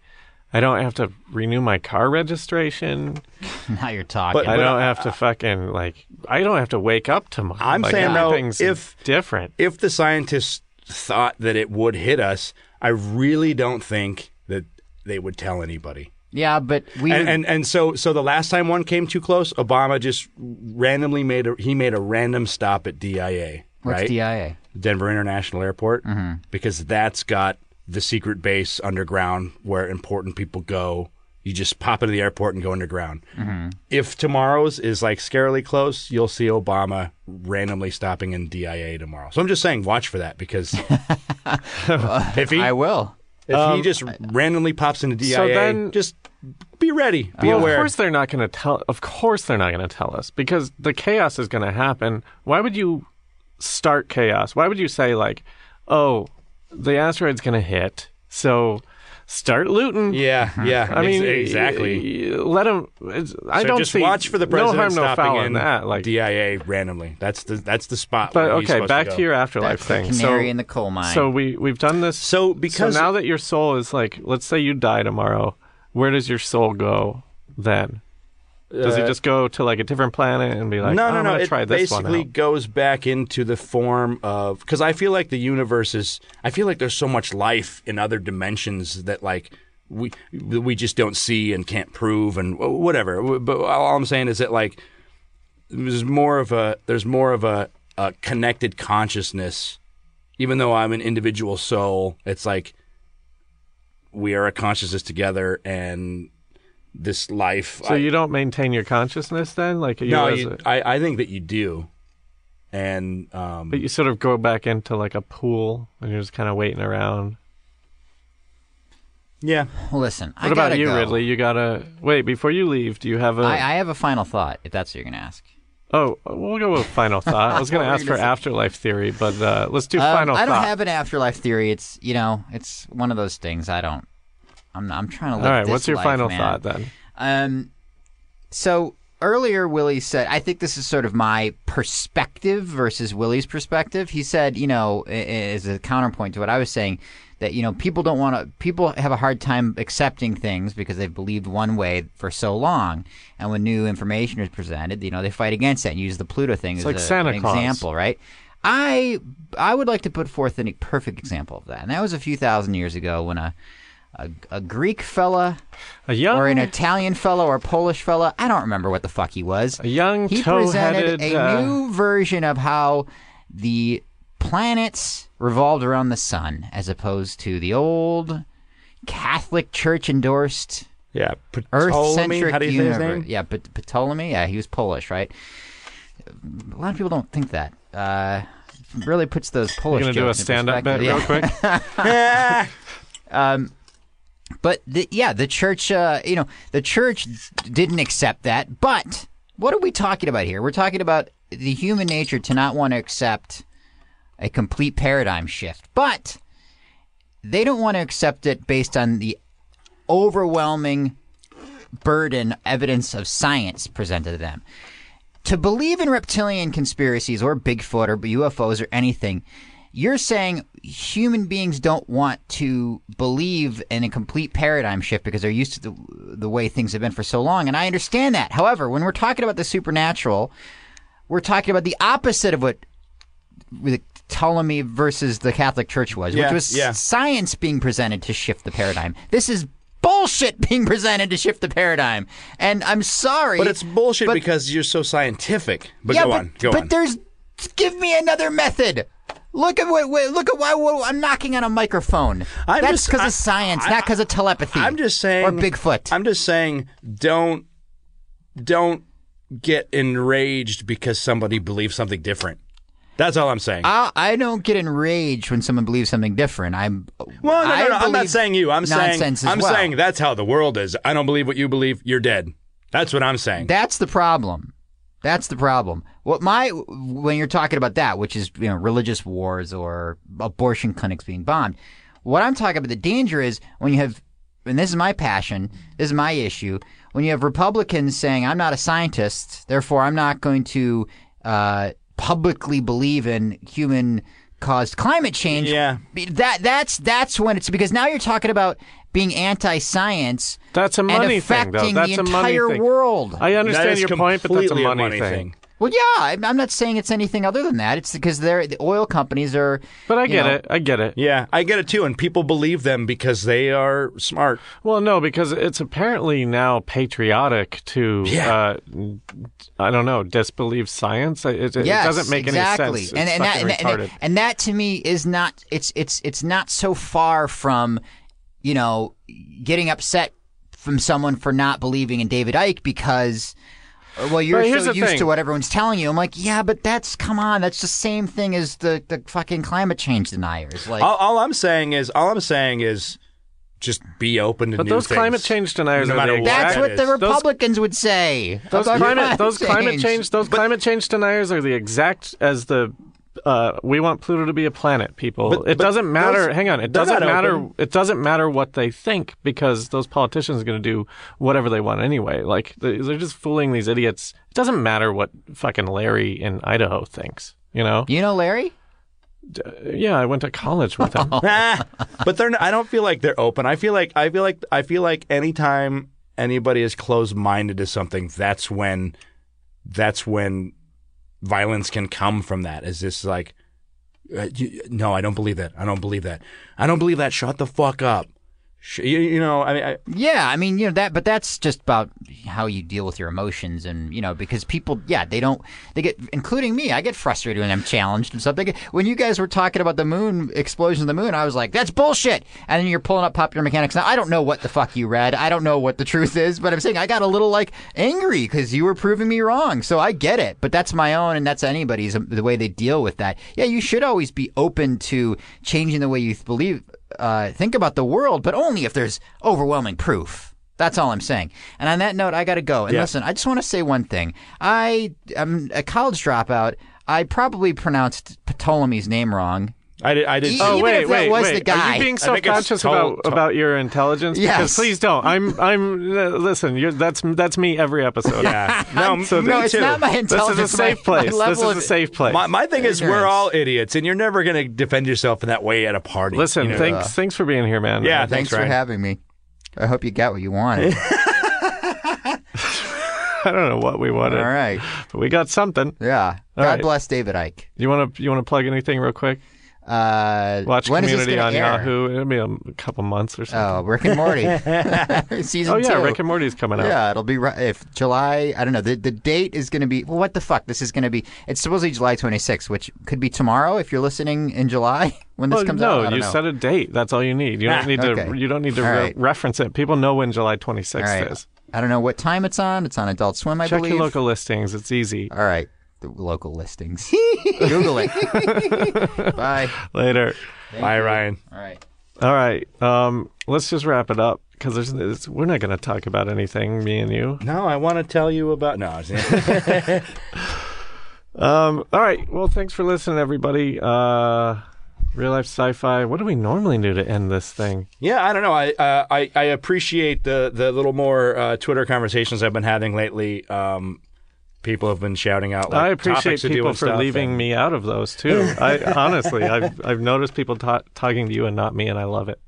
I don't have to renew my car registration. now you're talking. But- I don't have to fucking like. I don't have to wake up tomorrow. I'm like, saying, though, everything's if- different. if the scientists thought that it would hit us, I really don't think that they would tell anybody. Yeah, but we And, and and so so the last time one came too close, Obama just randomly made a he made a random stop at DIA, what's right? DIA? Denver International Airport, mm-hmm. because that's got the secret base underground where important people go. You just pop into the airport and go underground. Mm-hmm. If tomorrow's is like scarily close, you'll see Obama randomly stopping in DIA tomorrow. So I'm just saying, watch for that because if he I will. if he um, just randomly pops into DIA, so then- just be ready, be well, aware. Of course they're not going to tell. Of course they're not going to tell us because the chaos is going to happen. Why would you start chaos? Why would you say like, "Oh, the asteroid's going to hit, so start looting"? Yeah, yeah. Mm-hmm. I mean, exactly. y- y- Let them. I So don't just see watch for the president no harm, no stopping foul in in that. Like, DIA randomly. That's the that's the spot. but where okay, supposed back to, to, your afterlife That's thing. canary so, in the coal mine. so we we've done this. So because so now that your soul is like, let's say you die tomorrow, where does your soul go then? Does it Uh, just go to like a different planet and be like, no, oh, no, no. It try this one basically goes back into the form of because I feel like the universe is. I feel like there's so much life in other dimensions that like we we just don't see and can't prove and whatever. But all I'm saying is that like there's more of a there's more of a, a connected consciousness even though I'm an individual soul, it's like we are a consciousness together, and this life. So I- you don't maintain your consciousness then, like you, no, as you, a- I I think that you do, and um, but you sort of go back into like a pool and you're just kind of waiting around. yeah. Well, listen, I What about gotta you, go. Ridley? You gotta wait before you leave. Do you have a? I, I have a final thought, if that's what you're going to ask. Oh, we'll go with final thought. I was going to ask for afterlife theory, but uh, let's do Um, final I don't thought. have an afterlife theory. It's you know, it's one of those things. I don't. I'm I'm trying to live All right, what's your life, final man. thought then? Um, so earlier Willie said, I think this is sort of my perspective versus Willie's perspective. He said, you know, as a counterpoint to what I was saying, that you know people don't want to. People have a hard time accepting things because they've believed one way for so long, and when new information is presented, you know, they fight against that and use the Pluto thing as like a- Santa an Claus. example, right? I I would like to put forth a perfect example of that, and that was a few thousand years ago when a a, a Greek fella A young, or an Italian fellow or Polish fella. I don't remember what the fuck he was. a young He presented a uh, new version of how the planets revolved around the sun, as opposed to the old Catholic Church endorsed Yeah, Earth-centric How do you say his universe. name? Yeah, but Ptolemy. Yeah, he was Polish, right? A lot of people don't think that. Uh, really puts those you Polish. gonna do a stand-up bit perspective. Yeah. real quick? But the, yeah, the church, uh, you know, the church didn't accept that. But what are we talking about here? We're talking about the human nature to not want to accept a complete paradigm shift. But they don't want to accept it based on the overwhelming burden evidence of science presented to them. To believe in reptilian conspiracies or Bigfoot or UFOs or anything, you're saying human beings don't want to believe in a complete paradigm shift because they're used to the, the way things have been for so long. And I understand that. However, when we're talking about the supernatural, we're talking about the opposite of what the Ptolemy versus the Catholic Church was, Yeah, which was yeah. science being presented to shift the paradigm. This is bullshit being presented to shift the paradigm. And I'm sorry. But it's bullshit but- because you're so scientific. But yeah, go but, on, go but on. there's give me another method. Look at what, what look at why why- I'm knocking on a microphone. I'm That's because of science, I- not because of telepathy. I'm just saying or Bigfoot. I'm just saying don't don't get enraged because somebody believes something different. That's all I'm saying. I, I don't get enraged when someone believes something different. I'm well, no, I no, no. I'm not saying you. I'm saying I'm well. saying that's how the world is. I don't believe what you believe. You're dead. That's what I'm saying. That's the problem. That's the problem. What my when you're talking about that, which is you know religious wars or abortion clinics being bombed, what I'm talking about the danger is when you have, and this is my passion, this is my issue. When you have Republicans saying I'm not a scientist, therefore I'm not going to uh, publicly believe in human caused climate change. Yeah. that that's that's when it's because now you're talking about being anti-science. That's a and money thing, though. That's the a money entire thing. world. I understand your point, but that's a completely money, thing. Well, yeah, I'm I'm not saying it's anything other than that. It's because they're the oil companies are. But I you get know, it. I get it. Yeah, I get it too, and people believe them because they are smart. Well, no, because it's apparently now patriotic to, Yeah. uh, I don't know, disbelieve science. It, it, Yes, it doesn't make exactly. any sense. It's and, and, that, and, that- retarded. and that to me is not. It's it's it's not so far from, you know, getting upset from someone for not believing in David Icke because. Uh, Well, you're But here's so used thing. to what everyone's telling you. I'm like, yeah, but that's come on. That's the same thing as the, the fucking climate change deniers. Like, All, all I'm saying is, all I'm saying is, just be open to But new those things. climate change deniers No matter what that's what the is. Republicans would say. Those about climate, those climate change, those climate change deniers are the exact as the. Uh, we want Pluto to be a planet, people. But- it but doesn't matter. those- hang on, it doesn't matter. open. It doesn't matter what they think because those politicians are going to do whatever they want anyway. Like they- they're just fooling these idiots. It doesn't matter what fucking Larry in Idaho thinks. You know? You know, Larry? Yeah, I went to college with him. But they're. Not, I don't feel like they're open. I feel like. I feel like. I feel like anytime anybody is closed-minded to something, that's when. That's when violence can come from that. Is this like? Uh, no, I don't believe that. I don't believe that. I don't believe that. Shut the fuck up. You, you know, I mean, I, Yeah, I mean, you know that, but that's just about how you deal with your emotions, and you know, because people, yeah, they don't, they get, including me, I get frustrated when I'm challenged and stuff. They get, when you guys were talking about the moon explosion of the moon, I was like, that's bullshit. And then you're pulling up popular mechanics. Now I don't know what the fuck you read. I don't know what the truth is, but I'm saying I got a little like angry because you were proving me wrong. So I get it, but that's my own, and that's anybody's um, the way they deal with that. Yeah, you should always be open to changing the way you believe uh, think about the world, but only if there's overwhelming proof. That's all I'm saying. And on that note, I got to go. And Yeah. listen, I just want to say one thing. I am a college dropout. I probably pronounced Ptolemy's name wrong. I did. I did. Oh Even wait, if that wait, was wait! the guy. Are you being I think it's self-conscious Tol- about Tol- about your intelligence? Yes. Because please don't. I'm I'm uh, listen. You're, that's that's me every episode. yeah. No, So no, it's too. not my intelligence. This is a safe my- my place. This is a safe place. My, my thing is, we're all idiots, and you're never going to defend yourself in that way at a party. Listen, you know? thanks thanks for being here, man. Yeah, Thanks, thanks, for Ryan. having me. I hope you got what you wanted. I don't know what we wanted, all right. but we got something. Yeah. All God right. bless David Icke. You want to you want to plug anything real quick? Uh, Watch when is this Community gonna on air? Yahoo. It'll be a couple months or something. Oh, Rick and Morty. Season Oh yeah, two. Rick and Morty's coming out. Yeah, it'll be right if July. I don't know. The the date is going to be. Well, what the fuck? This is going to be. It's supposedly July 26th, which could be tomorrow if you're listening in July when this Oh, comes no, out. I don't you know. set a date. That's all you need. You don't need to. You don't need to re- right. reference it. People know when July 26th All right. is. I don't know what time it's on. It's on Adult Swim, I Check believe. your local listings. It's easy. All right, the local listings. Google it. Bye. Later. Bye, Ryan. All right. All right. Um, let's just wrap it up because there's, there's we're not going to talk about anything. Me and you. No, I want to tell you about. No, I was- Um. All right. Well, thanks for listening, everybody. Uh, real life sci-fi. What do we normally do to end this thing? yeah, I don't know. I uh, I, I appreciate the the little more uh, Twitter conversations I've been having lately. Um, people have been shouting out. Like, I appreciate people and for leaving and- me out of those too. I honestly, I've I've noticed people ta- talking to you and not me, and I love it.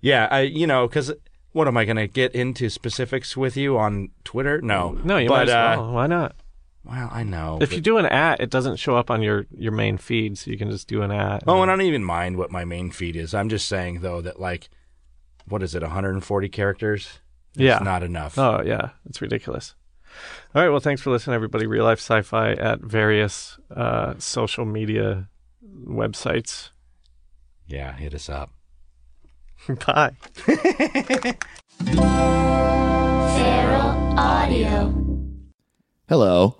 Yeah, I you know because what am I going to get into specifics with you on Twitter? No, No, you but, might as uh. Why not? Well, I know. If but- you do an at, it doesn't show up on your, your main feed, so you can just do an at. Oh, and I don't even mind what my main feed is. I'm just saying though that like, what is it, 140 characters? It's yeah. not enough. Oh yeah, it's ridiculous. All right, well, thanks for listening, everybody. Real life sci-fi at various uh, social media websites. Yeah, hit us up. Bye. Feral Audio. Hello,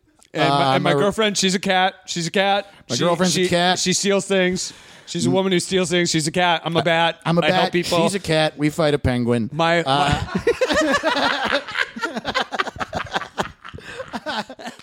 And, uh, my, and my, my, girlfriend, she's a cat. She's a cat. My she, girlfriend's she, a cat. She steals things. She's a mm. woman who steals things. She's a cat. I'm a bat. I'm a I bat. She's a cat. We fight a penguin. My. Uh, my